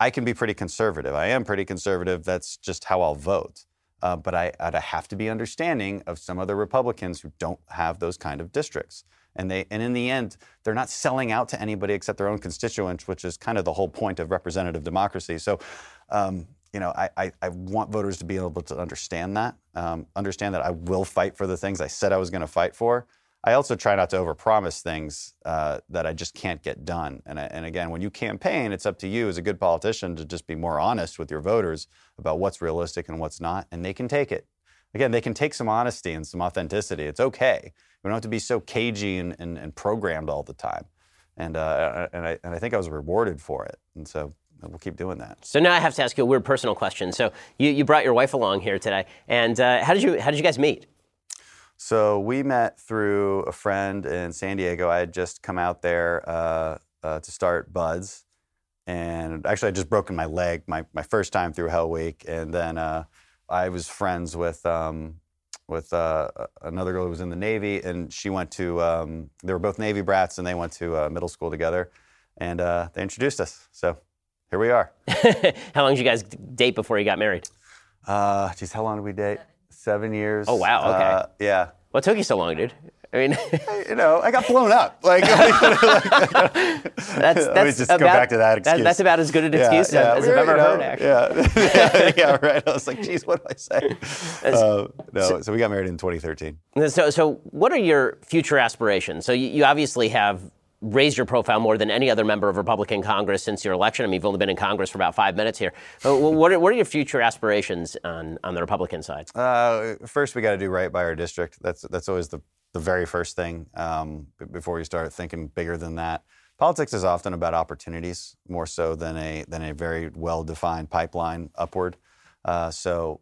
I can be pretty conservative. I am pretty conservative. That's just how I'll vote. Uh, but I, I have to be understanding of some other Republicans who don't have those kind of districts. And they, and in the end, they're not selling out to anybody except their own constituents, which is kind of the whole point of representative democracy. So, um, you know, I, I, I, want voters to be able to understand that, um, understand that I will fight for the things I said I was going to fight for, I also try not to overpromise things uh, that I just can't get done. And, and again, when you campaign, it's up to you as a good politician to just be more honest with your voters about what's realistic and what's not, and they can take it. Again, they can take some honesty and some authenticity. It's okay. We don't have to be so cagey and, and, and programmed all the time. And, uh, and, I, and I think I was rewarded for it. And so we'll keep doing that. So now I have to ask you a weird personal question. So you, you brought your wife along here today, and uh, how did you how did you guys meet? So we met through a friend in San Diego. I had just come out there uh, uh, to start BUD/S. And actually, I just broken my leg my, my first time through Hell Week. And then uh, I was friends with, um, with uh, another girl who was in the Navy. And she went to, um, they were both Navy brats and they went to uh, middle school together. And uh, they introduced us. So here we are. how long did you guys date before you got married? Uh, geez, how long did we date? Seven years. Oh wow, okay. Uh, yeah. What took you so long, dude? I mean, you know, I got blown up. Like, that's, that's just about, go back to that excuse. That, that's about as good an excuse yeah, as yeah, I've ever know, heard, actually. Yeah, yeah, right. I was like, geez, what do I say? Uh, no, so we got married in 2013. So, so what are your future aspirations? So you, you obviously have raised your profile more than any other member of Republican Congress since your election. I mean, you've only been in Congress for about five minutes here. Uh, What are, what are your future aspirations on, on the Republican side? Uh, first, we got to do right by our district. That's that's always the, the very first thing um, before you start thinking bigger than that. Politics is often about opportunities more so than a than a very well defined pipeline upward. Uh, so,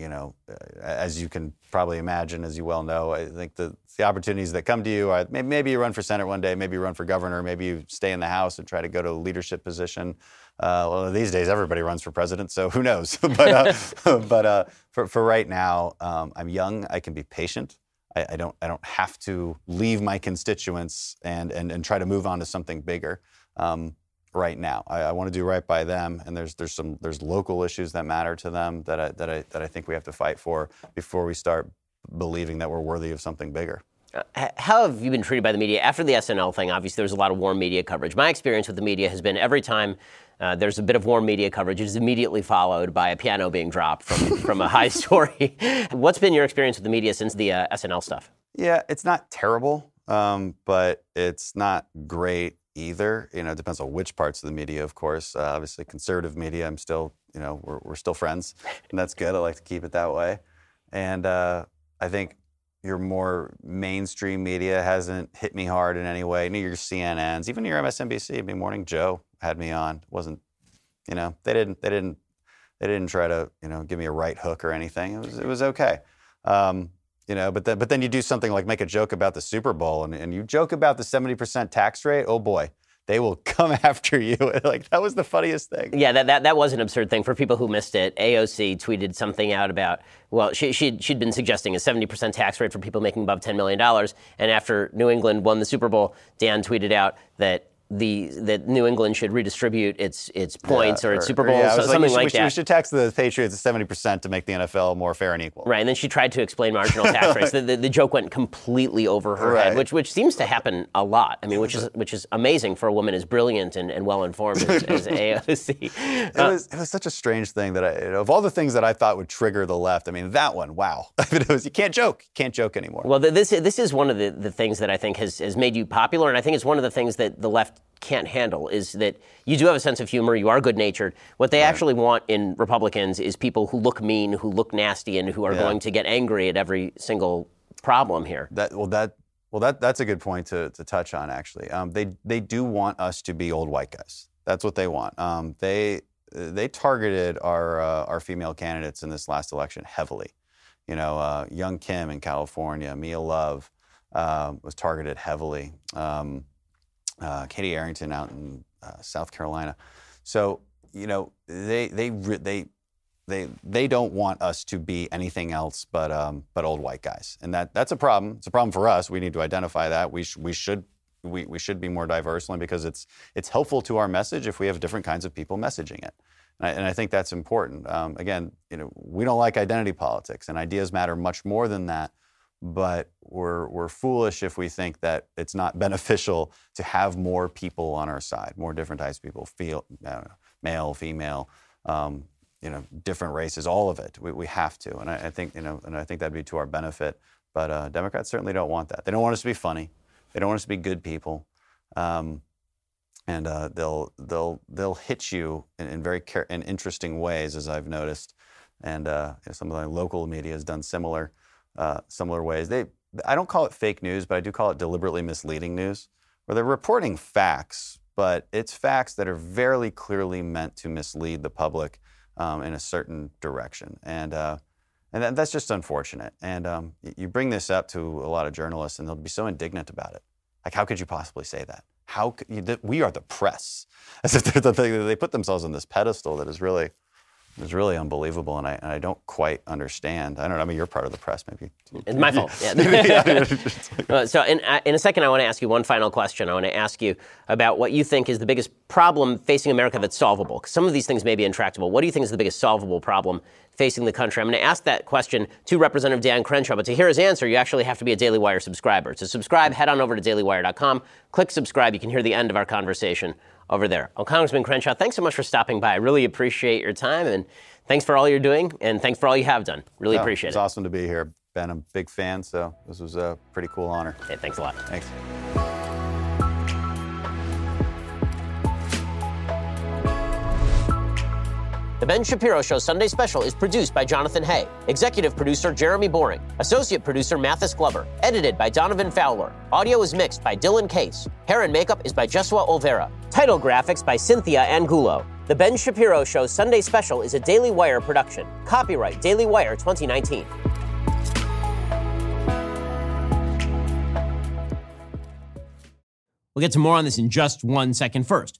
you know, as you can probably imagine, as you well know, I think the the opportunities that come to you are maybe, maybe you run for senate one day, maybe you run for governor, maybe you stay in the House and try to go to a leadership position. Uh, well, these days everybody runs for president, so who knows? but uh, but uh, for for right now, um, I'm young. I can be patient. I, I don't I don't have to leave my constituents and and, and try to move on to something bigger. Um, right now, I, I want to do right by them, and there's there's some there's local issues that matter to them that I, that I that I think we have to fight for before we start believing that we're worthy of something bigger. H- How have you been treated by the media after the SNL thing? Obviously, there was a lot of warm media coverage. My experience with the media has been every time uh, there's a bit of warm media coverage, it is immediately followed by a piano being dropped from, from a high story. What's been your experience with the media since the uh, SNL stuff? Yeah, it's not terrible, um, but it's not great either. You know, it depends on which parts of the media, of course. Uh, obviously, conservative media, I'm still, you know, we're, we're still friends, and that's good. I like to keep it that way. And uh, I think your more mainstream media hasn't hit me hard in any way. Your CNNs, even your MSNBC, I mean, Morning Joe had me on. It wasn't, you know, they didn't, they didn't, they didn't try to, you know, give me a right hook or anything. It was, it was okay. Um, you know, but then, but then you do something like make a joke about the Super Bowl and, and you joke about the 70% tax rate. Oh boy, they will come after you. like that was the funniest thing. Yeah, that, that, that was an absurd thing. For people who missed it, AOC tweeted something out about, well, she, she'd, she'd been suggesting a 70% tax rate for people making above $10 million. And after New England won the Super Bowl, Dan tweeted out that the that New England should redistribute its its points or its Super Bowl, yeah, so, something we should, like we should, that. We should tax the Patriots at 70% to make the NFL more fair and equal. Right, and then she tried to explain marginal tax rates. The, the, the joke went completely over her head, which which seems to happen a lot. I mean, which is which is amazing for a woman as brilliant and, and well informed as, as AOC. It was, it was such a strange thing that I, of all the things that I thought would trigger the left, I mean, that one, wow. it was, you can't joke. You can't joke anymore. Well, th- this this is one of the, the things that I think has, has made you popular, and I think it's one of the things that the left can't handle is that you do have a sense of humor, you are good natured. What they actually want in Republicans is people who look mean, who look nasty, and who are Yeah. going to get angry at every single problem here. That well, that well, that that's a good point to, to touch on. Actually, um, they they do want us to be old white guys. That's what they want. Um, they they targeted our uh, our female candidates in this last election heavily. You know, uh, Young Kim in California, Mia Love um, was targeted heavily. Um, uh, Katie Arrington out in uh, South Carolina. So you know, they they they they they don't want us to be anything else but um, but old white guys, and that that's a problem. It's a problem for us. We need to identify that. We sh- we should. We, we should be more diverse only because it's it's helpful to our message if we have different kinds of people messaging it, and I, and I think that's important. Um, again, you know, we don't like identity politics, and ideas matter much more than that. But we're we're foolish if we think that it's not beneficial to have more people on our side, more different types of people, feel, know, male, female, um, you know, different races, all of it. We, we have to, and I, I think you know, and I think that'd be to our benefit. But uh, Democrats certainly don't want that. They don't want us to be funny. They don't want us to be good people, um, and uh, they'll they'll they'll hit you in, in very in interesting ways, as I've noticed. And uh, know, of the local media has done similar uh, similar ways. They I don't call it fake news, but I do call it deliberately misleading news, where they're reporting facts, but it's facts that are very clearly meant to mislead the public um, in a certain direction. And uh, and that, that's just unfortunate. And um, you bring this up to a lot of journalists, and they'll be so indignant about it. Like, how could you possibly say that? How could you, we are the press? As if they're the they put themselves on this pedestal that is really, is really unbelievable, and I, and I don't quite understand. I don't know. I mean, you're part of the press, maybe. It's my fault. Yeah. Uh, so, in, uh, in a second, I want to ask you one final question. I want to ask you about what you think is the biggest problem facing America that's solvable. 'Cause some of these things may be intractable. What do you think is the biggest solvable problem facing the country? I'm going to ask that question to Representative Dan Crenshaw, but to hear his answer, you actually have to be a Daily Wire subscriber. To subscribe, head on over to dailywire.com, click subscribe. You can hear the end of our conversation over there. Well, Congressman Crenshaw, thanks so much for stopping by. I really appreciate your time, and thanks for all you're doing, and thanks for all you have done. Really Yeah, appreciate It's it. It's awesome to be here, Ben. I'm a big fan, so this was a pretty cool honor. Okay, thanks a lot. Thanks. The Ben Shapiro Show Sunday Special is produced by Jonathan Hay, executive producer Jeremy Boring, associate producer Mathis Glover, edited by Donovan Fowler. Audio is mixed by Dylan Case. Hair and makeup is by Jesua Olvera. Title graphics by Cynthia Angulo. The Ben Shapiro Show Sunday Special is a Daily Wire production. Copyright Daily Wire 2019. We'll get to more on this in just one second. First,